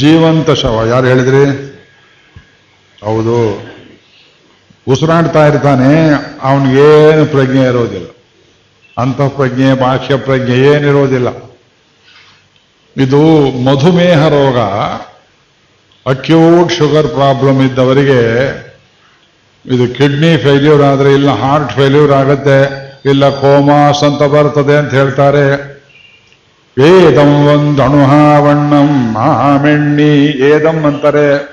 ಜೀವಂತ ಶವ. ಯಾರು ಹೇಳಿದ್ರಿ? ಹೌದು. ಉಸಿರಾಡ್ತಾ ಇರ್ತಾನೆ, ಅವನಿಗೇನು ಪ್ರಜ್ಞೆ ಇರೋದಿಲ್ಲ. ಅಂತಃಪ್ರಜ್ಞೆ ಬಾಹ್ಯ ಪ್ರಜ್ಞೆ ಏನಿರೋದಿಲ್ಲ. ಇದು ಮಧುಮೇಹ ರೋಗ ಅಕ್ಯೂಟ್ ಶುಗರ್ ಪ್ರಾಬ್ಲಮ್ ಇದ್ದವರಿಗೆ ಇದು ಕಿಡ್ನಿ ಫೇಲ್ಯೂರ್ ಆದರೆ ಇಲ್ಲ ಹಾರ್ಟ್ ಫೇಲ್ಯೂರ್ ಆಗುತ್ತೆ, ಇಲ್ಲ ಕೋಮಾಸ್ ಅಂತ ಬರ್ತದೆ ಅಂತ ಹೇಳ್ತಾರೆ. ಏದಂ ಒಂದಣುಹಾವಣ್ಣಂ ಮಾಮೆಣ್ಣಿ ಏದಂ ಅಂತಾರೆ.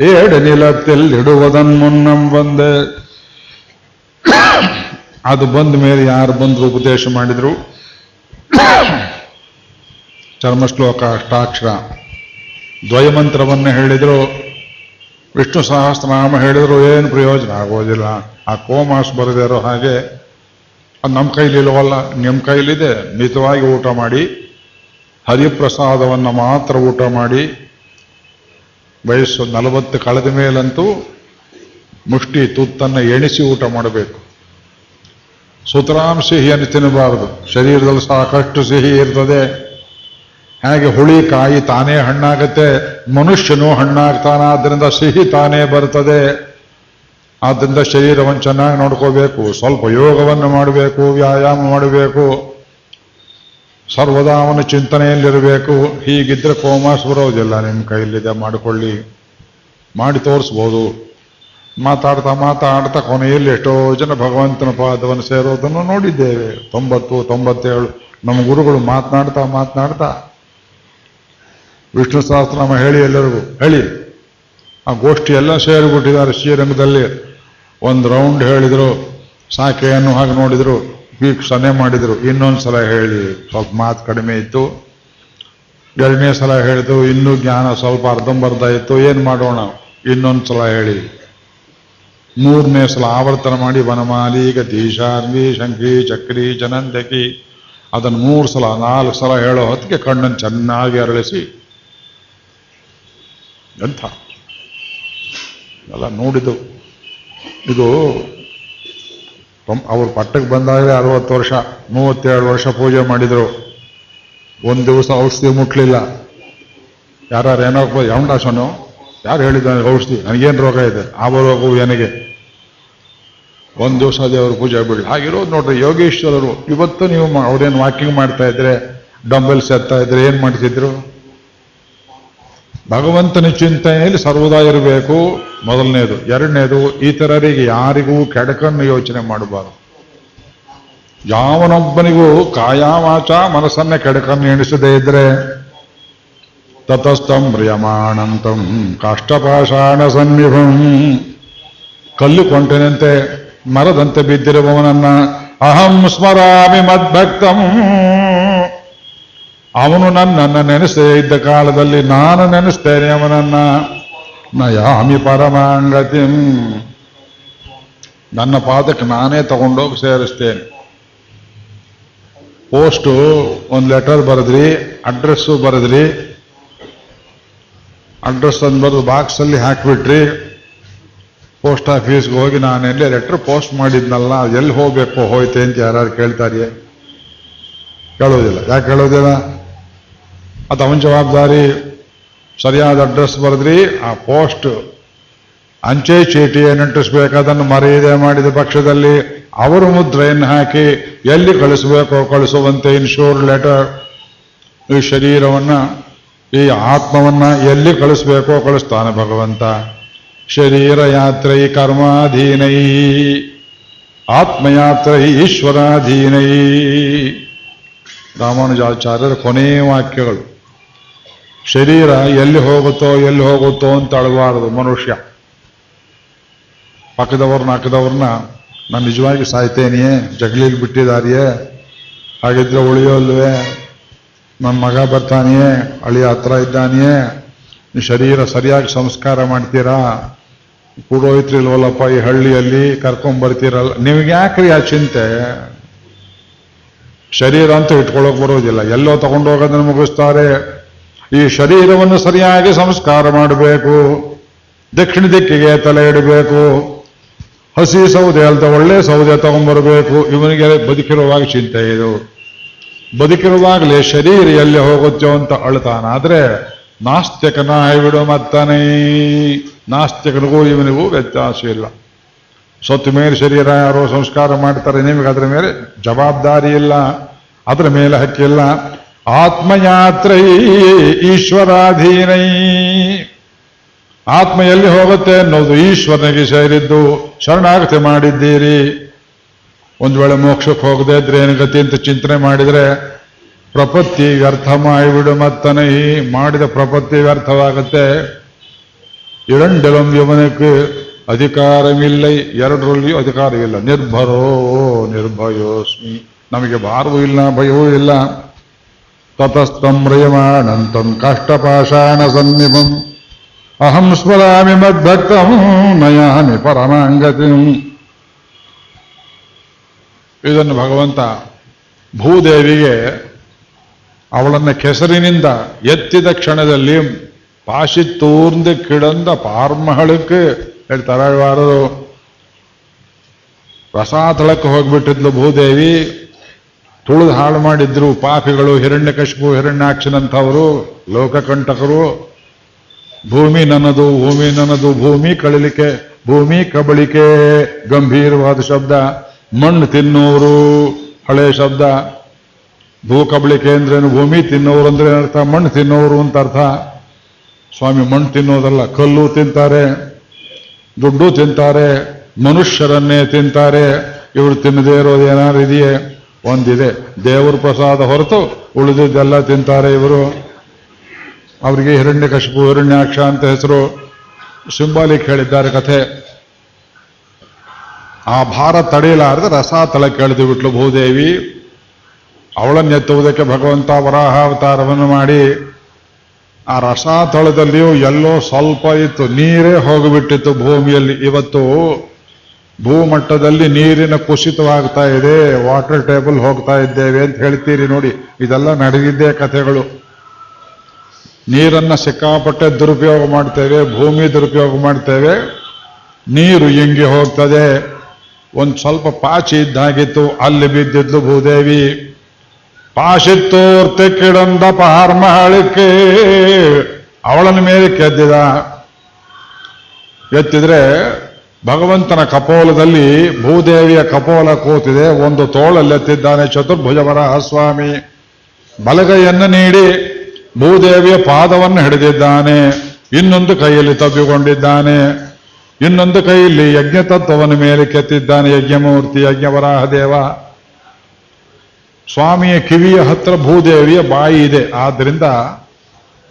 ಏಡು ನಿಲತ್ತಿಲ್ಲಿಡುವುದನ್ ಮುನ್ನಂ ಬಂದೆ ಅದು ಬಂದ ಮೇಲೆ ಯಾರು ಬಂದ್ರು ಉಪದೇಶ ಮಾಡಿದ್ರು? ಚರ್ಮಶ್ಲೋಕ ಅಷ್ಟಾಕ್ಷರ. ದ್ವಯಮಂತ್ರವನ್ನು ಹೇಳಿದ್ರು. ವಿಷ್ಣು ಸಹಸ್ರನಾಮ ಹೇಳಿದ್ರು. ಏನು ಪ್ರಯೋಜನ ಆಗೋದಿಲ್ಲ. ಆ ಕೋಮಾಸ್ ಬರದೇ ಇರೋ ಹಾಗೆ. ಅದು ನಮ್ಮ ಕೈಲಿಲ್ವಲ್ಲ ನಿಮ್ಮ ಕೈಲಿದೆ. ಮಿತವಾಗಿ ಊಟ ಮಾಡಿ. ಹರಿಪ್ರಸಾದವನ್ನು ಮಾತ್ರ ಊಟ ಮಾಡಿ ವಯಸ್ಸು ನಲವತ್ತು ಕಳೆದ ಮೇಲಂತೂ ಮುಷ್ಟಿ ತುತ್ತನ್ನು ಎಣಿಸಿ ಊಟ ಮಾಡಬೇಕು. ಸುತರಾಮ್ ಸಿಹಿಯನ್ನು ತಿನ್ನಬಾರದು. ಶರೀರದಲ್ಲಿ ಸಾಕಷ್ಟು ಸಿಹಿ ಇರ್ತದೆ. ಹಾಗೆ ಹುಳಿ ಕಾಯಿ ತಾನೇ ಹಣ್ಣಾಗುತ್ತೆ. ಮನುಷ್ಯನು ಹಣ್ಣಾಗ್ತಾನ ಆದ್ದರಿಂದ ಸಿಹಿ ತಾನೇ ಬರ್ತದೆ. ಆದ್ದರಿಂದ ಶರೀರವನ್ನು ಚೆನ್ನಾಗಿ ನೋಡ್ಕೋಬೇಕು. ಸ್ವಲ್ಪ ಯೋಗವನ್ನು ಮಾಡಬೇಕು, ವ್ಯಾಯಾಮ ಮಾಡಬೇಕು. ಸರ್ವದಾ ಅವನ ಚಿಂತನೆಯಲ್ಲಿರಬೇಕು. ಹೀಗಿದ್ರೆ ಕೋಮಾಸ್ ಬರೋದಿಲ್ಲ ನಿಮ್ಮ ಕೈಲಿದೆ ಮಾಡಿಕೊಳ್ಳಿ. ಮಾಡಿ ತೋರಿಸ್ಬೋದು. ಮಾತಾಡ್ತಾ ಮಾತಾಡ್ತಾ ಕೊನೆಯಲ್ಲಿ ಎಷ್ಟೋ ಜನ ಭಗವಂತನ ಪಾದವನ್ನು ಸೇರೋದನ್ನು ನೋಡಿದ್ದೇವೆ. ತೊಂಬತ್ತು, ತೊಂಬತ್ತೇಳು. ನಮ್ಮ ಗುರುಗಳು ಮಾತನಾಡ್ತಾ ಮಾತನಾಡ್ತಾ. ವಿಷ್ಣು ಸಹಸ್ರನಾಮ ಹೇಳಿ ಎಲ್ಲರಿಗೂ, ಹೇಳಿ. ಆ ಗೋಷ್ಠಿ ಎಲ್ಲ ಸೇರಿಬಿಟ್ಟಿದ್ದಾರೆ ಶ್ರೀರಂಗದಲ್ಲಿ. ಒಂದು ರೌಂಡ್ ಹೇಳಿದ್ರು, ಸಾಕೆಯನ್ನು ಹಾಗೆ ನೋಡಿದ್ರು. ವೀಕ್ಷಣೆ ಮಾಡಿದರು. ಇನ್ನೊಂದು ಸಲ ಹೇಳಿ. ಸ್ವಲ್ಪ ಮಾತು ಕಡಿಮೆ ಇತ್ತು. ಎರಡನೇ ಸಲ ಹೇಳಿದ್ರು. ಇನ್ನೂ ಜ್ಞಾನ ಸ್ವಲ್ಪ ಅರ್ಧಂಬರ್ಧ ಇತ್ತು. ಏನು ಮಾಡೋಣ? ಇನ್ನೊಂದು ಸಲ ಹೇಳಿ. ಮೂರನೇ ಸಲ ಆವರ್ತನ ಮಾಡಿ ವನಮಾಲಿ ಗತಿ ಶಾರ್ವಿ ಶಂಕಿ ಚಕ್ರಿ ಜನಂದಕಿ ಅದನ್ನು ಮೂರು ಸಲ, ನಾಲ್ಕು ಸಲ ಹೇಳೋ ಹೊತ್ತಿಗೆ ಕಣ್ಣನ್ನು ಚೆನ್ನಾಗಿ ಅರಳಿಸಿ. ಎಂಥ? ಎಲ್ಲ ನೋಡಿದ್ದು. ಇದು ಅವ್ರು ಪಟ್ಟಕ್ಕೆ ಬಂದಾಗಲೇ ಅರವತ್ತು ವರ್ಷ ಮೂವತ್ತೇಳು ವರ್ಷ ಪೂಜೆ ಮಾಡಿದರು. ಒಂದು ದಿವಸ ಔಷಧಿ ಮುಟ್ಲಿಲ್ಲ. ಯಾರು ಏನೋ ಯಾವಂಡಾಸನು ಯಾರು ಹೇಳಿದ್ದಾನೆ ಔಷಧಿ? ನನಗೇನು ರೋಗ ಇದೆ? ಆ ರೋಗವು ನನಗೆ ಒಂದು ದಿವಸ ದೇವರು ಪೂಜೆ ಬಿಡಲಿ. ಹಾಗಿರೋದು ನೋಡ್ರಿ, ಯೋಗೇಶ್ವರರು, ಇವತ್ತು ನೀವು ಅವ್ರೇನು ವಾಕಿಂಗ್ ಮಾಡ್ತಾ ಇದ್ರೆ, ಡಂಬಲ್ಸ್ ಎತ್ತಾ ಇದ್ರೆ ಏನು ಮಾಡ್ತಿದ್ರು? ಭಗವಂತನ ಚಿಂತನೆಯಲ್ಲಿ ಸರ್ವದಾ ಇರಬೇಕು. ಮೊದಲನೇದು. ಎರಡನೇದು ಇತರರಿಗೆ ಯಾರಿಗೂ ಕೆಡಕನ್ನು ಯೋಚನೆ ಮಾಡಬಾರದು. ಯಾವನೊಬ್ಬನಿಗೂ ಕಾಯಾವಾಚ ಮನಸ್ಸನ್ನೇ ಕೆಡಕನ್ನು ಎಣಿಸದೇ ಇದ್ರೆ ತತಸ್ಥಂ ಪ್ರಿಯಮಾಣಂತಂ ಕಾಷ್ಟಪಾಷಾಣ ಸನ್ನಿಭಂ. ಕಲ್ಲು ಕೊಂಟನಂತೆ ಮರದಂತೆ ಬಿದ್ದಿರುವವನನ್ನ ಅಹಂ ಸ್ಮರಾಮಿ ಮದ್ಭಕ್ತಂ. ಅವನು ನನ್ನನ್ನು ನೆನೆಸದೇ ಇದ್ದ ಕಾಲದಲ್ಲಿ ನಾನು ನೆನೆಸ್ತೇನೆ ಅವನನ್ನ. ನಯಾಮಿ ಪರಮಾಂಗತಿಂ. ನನ್ನ ಪಾದಕ್ಕೆ ನಾನೇ ತಗೊಂಡೋಗಿ ಸೇರಿಸ್ತೇನೆ. ಪೋಸ್ಟು, ಒಂದು ಲೆಟರ್ ಬರೆದ್ರಿ, ಅಡ್ರೆಸ್ಸು ಬರೆದ್ರಿ. ಅಡ್ರೆಸ್ ಅಂದು ಬರೆದು ಬಾಕ್ಸಲ್ಲಿ ಹಾಕಿಬಿಟ್ರಿ. ಪೋಸ್ಟ್ ಆಫೀಸ್ಗೆ ಹೋಗಿ ನಾನು ಎಲ್ಲೇ ಲೆಟರ್ ಪೋಸ್ಟ್ ಮಾಡಿದ್ನಲ್ಲ, ಎಲ್ಲಿ ಹೋಗ್ಬೇಕು, ಹೋಯ್ತೆ ಅಂತ ಯಾರು ಕೇಳ್ತಾರಿಯೇ? ಕೇಳೋದಿಲ್ಲ. ಯಾಕೆ ಕೇಳೋದಿಲ್ಲ? ಅದು ಅವನ ಜವಾಬ್ದಾರಿ. ಸರಿಯಾದ ಅಡ್ರೆಸ್ ಬರೆದ್ರಿ, ಆ ಪೋಸ್ಟ್ ಅಂಚೆ ಚೀಟಿಯನ್ನು ಏನಂಟಿಸ್ಬೇಕು ಅದನ್ನು ಮರೆಯದೆ ಮಾಡಿದ ಪಕ್ಷದಲ್ಲಿ ಅವರು ಮುದ್ರೆಯನ್ನು ಹಾಕಿ ಎಲ್ಲಿ ಕಳಿಸಬೇಕೋ ಕಳಿಸುವಂತೆ ಇನ್ಶೂರ್ ಲೆಟರ್ ಈ ಶರೀರವನ್ನು, ಈ ಆತ್ಮವನ್ನ ಎಲ್ಲಿ ಕಳಿಸ್ಬೇಕೋ ಕಳಿಸ್ತಾನೆ ಭಗವಂತ. ಶರೀರ ಯಾತ್ರೈ ಕರ್ಮಾಧೀನೈ, ಆತ್ಮಯಾತ್ರೈ ಈಶ್ವರಾಧೀನೈ. ರಾಮಾನುಜಾಚಾರ್ಯರ ಕೊನೆಯ ವಾಕ್ಯಗಳು. ಶರೀರ ಎಲ್ಲಿ ಹೋಗುತ್ತೋ ಎಲ್ಲಿ ಹೋಗುತ್ತೋ ಅಂತ ಅಳಬಾರದು ಮನುಷ್ಯ. ಪಕ್ಕದವ್ರನ್ನ ಹಾಕದವ್ರನ್ನ ನಾನು ನಿಜವಾಗಿ ಸಾಯ್ತೇನೆಯೇ? ಜಗಲೀಲಿ ಬಿಟ್ಟಿದಾರಿಯೇ? ಹಾಗಿದ್ರೆ ಉಳಿಯೋಲ್ವೇ ನನ್ನ ಮಗ ಬರ್ತಾನೆಯೇ? ಅಳಿಯ ಹತ್ರ ಇದ್ದಾನೆಯೇ? ಶರೀರ ಸರಿಯಾಗಿ ಸಂಸ್ಕಾರ ಮಾಡ್ತೀರಾ? ಕೂಡೋಯ್ತ್ರಿಲ್ವಲ್ಲಪ್ಪ ಈ ಹಳ್ಳಿಯಲ್ಲಿ ಕರ್ಕೊಂಡ್ಬರ್ತೀರಲ್ಲ ನಿಮ್ಗೆ ಯಾಕ್ರಿ ಆ ಚಿಂತೆ? ಶರೀರ ಅಂತ ಇಟ್ಕೊಳ್ಳೋಕೆ ಬರೋದಿಲ್ಲ. ಎಲ್ಲೋ ತಗೊಂಡೋಗೋದನ್ನು ಮುಗಿಸ್ತಾರೆ. ಈ ಶರೀರವನ್ನು ಸರಿಯಾಗಿ ಸಂಸ್ಕಾರ ಮಾಡಬೇಕು. ದಕ್ಷಿಣ ದಿಕ್ಕಿಗೆ ತಲೆ ಇಡಬೇಕು. ಹಸಿ ಸೌದೆ ಅಲ್ದ ಒಳ್ಳೆ ಸೌದೆ ತಗೊಂಡ್ಬರಬೇಕು ಇವನಿಗೆ ಬದುಕಿರುವಾಗ ಚಿಂತೆ ಇದು. ಬದುಕಿರುವಾಗಲೇ ಶರೀರ ಎಲ್ಲಿ ಹೋಗುತ್ತೋ ಅಂತ ಅಳ್ತಾನಾದ್ರೆ ನಾಸ್ತಿಕನ ಬಿಡು ಮತ್ತನೇ. ನಾಸ್ತಿಕನಿಗೂ ಇವನಿಗೂ ವ್ಯತ್ಯಾಸ ಇಲ್ಲ. ಸತ್ತು ಮೇಲೆ ಶರೀರ ಯಾರೋ ಸಂಸ್ಕಾರ ಮಾಡ್ತಾರೆ. ನಿಮಗೆ ಅದರ ಮೇಲೆ ಜವಾಬ್ದಾರಿ ಇಲ್ಲ. ಅದರ ಮೇಲೆ ಹಕ್ಕಿಲ್ಲ. ಆತ್ಮಯಾತ್ರೈ ಈಶ್ವರಾಧೀನೈ ಆತ್ಮ ಎಲ್ಲಿ ಹೋಗುತ್ತೆ ಅನ್ನೋದು ಈಶ್ವರನಿಗೆ ಸೇರಿದ್ದು ಶರಣಾಗತಿ ಮಾಡಿದ್ದೀರಿ ಒಂದು ವೇಳೆ ಮೋಕ್ಷಕ್ಕೆ ಹೋಗದೆ ಇದ್ರೆ ಏನು ಗತಿ ಅಂತ ಚಿಂತನೆ ಮಾಡಿದ್ರೆ ಪ್ರಪತ್ತಿ ವ್ಯರ್ಥ ಮಾಡಿಬಿಡು ಮತ್ತನೇ ಮಾಡಿದ ಪ್ರಪತ್ತಿ ವ್ಯರ್ಥವಾಗುತ್ತೆ இரண்டிலும் இவனுக்கு ಅಧಿಕಾರವಿಲ್ಲ ಎರಡರಲ್ಲಿಯೂ ಅಧಿಕಾರವಿಲ್ಲ ನಿರ್ಭರೋ ನಿರ್ಭಯೋಸ್ಮಿ ನಮಗೆ ಭಾರವೂ ಇಲ್ಲ ಭಯವೂ ಇಲ್ಲ ततस्त्वं ಕಷ್ಟಪಾಶಾನ काष्ठपाषाणसन्निभम्। ಅಹಂ ಸ್ಮರಾಮಿ ಮದ್ಭಕ್ತ नयामि ಪರಮಾಂಗತಿಂ ಇದನ್ನು ಭಗವಂತ ಭೂದೇವಿಗೆ ಅವಳನ್ನು ಕೆಸರಿನಿಂದ ಎತ್ತಿದ ಕ್ಷಣದಲ್ಲಿ ಪಾಶಿ ತೂರ್ந்து ಕಿಡಂದ ಪಾರ್ಮಹಳಕ್ಕೆ ಹೇಳ್ತಾರಲ್ವಾರದು ರಸಾತಳಕ್ಕೆ ಹೋಗ್ಬಿಟ್ಟಿದ್ಲು ಭೂದೇವಿ. ತುಳಿದು ಹಾಳು ಮಾಡಿದ್ರು ಪಾಪಿಗಳು ಹಿರಣ್ಯಕಶಿಪು ಹಿರಣ್ಯಾಕ್ಷನಂಥವರು, ಲೋಕಕಂಟಕರು, ಭೂಮಿ ನನ್ನದು ಭೂಮಿ ನನ್ನದು, ಭೂಮಿ ಕಳಲಿಕೆ ಭೂಮಿ ಕಬಳಿಕೆ, ಗಂಭೀರವಾದ ಶಬ್ದ, ಮಣ್ಣು ತಿನ್ನೋರು, ಹಳೆ ಶಬ್ದ, ಭೂ ಕಬಳಿಕೆ ಅಂದ್ರೇನು, ಭೂಮಿ ತಿನ್ನೋರು ಅಂದ್ರೆ ಅರ್ಥ, ಮಣ್ಣು ತಿನ್ನೋರು ಅಂತ ಅರ್ಥ. ಸ್ವಾಮಿ, ಮಣ್ಣು ತಿನ್ನೋದಲ್ಲ, ಕಲ್ಲು ತಿಂತಾರೆ, ದುಡ್ಡು ತಿಂತಾರೆ, ಮನುಷ್ಯರನ್ನೇ ತಿಂತಾರೆ, ಇವರು ತಿನ್ನದೇ ಇರೋದು ಏನಾದ್ರು ಇದೆಯೇ? ಒಂದಿದೆ. ದೇವರ ಪ್ರಸಾದ ಹೊರತು ಉಳಿದಿದ್ದೆಲ್ಲ ತಿಂತಾರೆ ಇವರು. ಅವರಿಗೆ ಹಿರಣ್ಯಕಶಿಪು ಹಿರಣ್ಯಾಕ್ಷ ಅಂತ ಹೆಸರು ಸಿಂಬಾಲಿಕ್ ಹೇಳಿದ್ದಾರೆ ಕಥೆ. ಆ ಭಾರ ತಡೆಯಲಾರದೆ ರಸ ತಲೆ ಕೇಳಿದ್ವಿ ಬಿಟ್ಲು ಭೂದೇವಿ. ಅವಳನ್ನು ಎತ್ತುವುದಕ್ಕೆ ಭಗವಂತ ವರಾಹ ಅವತಾರವನ್ನು ಮಾಡಿ ಆ ರಸ ತಳದಲ್ಲಿಯೂ ಎಲ್ಲೋ ಸ್ವಲ್ಪ ಇತ್ತು. ನೀರೇ ಹೋಗಿಬಿಟ್ಟಿತ್ತು ಭೂಮಿಯಲ್ಲಿ. ಇವತ್ತು ಭೂಮಟ್ಟದಲ್ಲಿ ನೀರಿನ ಕುಸಿತವಾಗ್ತಾ ಇದೆ ವಾಟರ್ ಟೇಬಲ್ ಹೋಗ್ತಾ ಇದ್ದೇವೆ ಅಂತ ಹೇಳ್ತೀರಿ ನೋಡಿ. ಇದೆಲ್ಲ ನಡೆದಿದ್ದೇ ಕಥೆಗಳು. ನೀರನ್ನ ಸಿಕ್ಕಾಪಟ್ಟೆ ದುರುಪಯೋಗ ಮಾಡ್ತೇವೆ, ಭೂಮಿ ದುರುಪಯೋಗ ಮಾಡ್ತೇವೆ. ನೀರು ಹಿಂಗೆ ಹೋಗ್ತದೆ. ಒಂದು ಸ್ವಲ್ಪ ಪಾಚಿ ಇದ್ದಾಗಿತ್ತು, ಅಲ್ಲಿ ಬಿದ್ದಿದ್ಲು ಭೂದೇವಿ. ಪಾಶಿತ್ತೋರ್ತೆ ಕಿಡಂದ ಪಾರ್ಮಹಳಿಕೆ ಅವಳನ ಮೇಲೆ ಕೆದ್ದಿದ. ಎತ್ತಿದ್ರೆ ಭಗವಂತನ ಕಪೋಲದಲ್ಲಿ ಭೂದೇವಿಯ ಕಪೋಲ ಕೂತಿದೆ. ಒಂದು ತೋಳಲ್ಲೆತ್ತಿದ್ದಾನೆ ಚತುರ್ಭುಜವರ ಸ್ವಾಮಿ. ಬಲಗೈಯನ್ನು ನೀಡಿ ಭೂದೇವಿಯ ಪಾದವನ್ನು ಹಿಡಿದಿದ್ದಾನೆ. ಇನ್ನೊಂದು ಕೈಯಲ್ಲಿ ತಬ್ಬಿಕೊಂಡಿದ್ದಾನೆ. ಇನ್ನೊಂದು ಕೈಯಲ್ಲಿ ಯಜ್ಞ ತತ್ವವನ್ನು ಮೇಲೆ ಕೆತ್ತಿದ್ದಾನೆ ಯಜ್ಞಮೂರ್ತಿ ಯಜ್ಞವರಾಹ ದೇವ ಸ್ವಾಮಿಯ ಕಿವಿಯ ಹತ್ರ ಭೂದೇವಿಯ ಬಾಯಿ ಇದೆ. ಆದ್ದರಿಂದ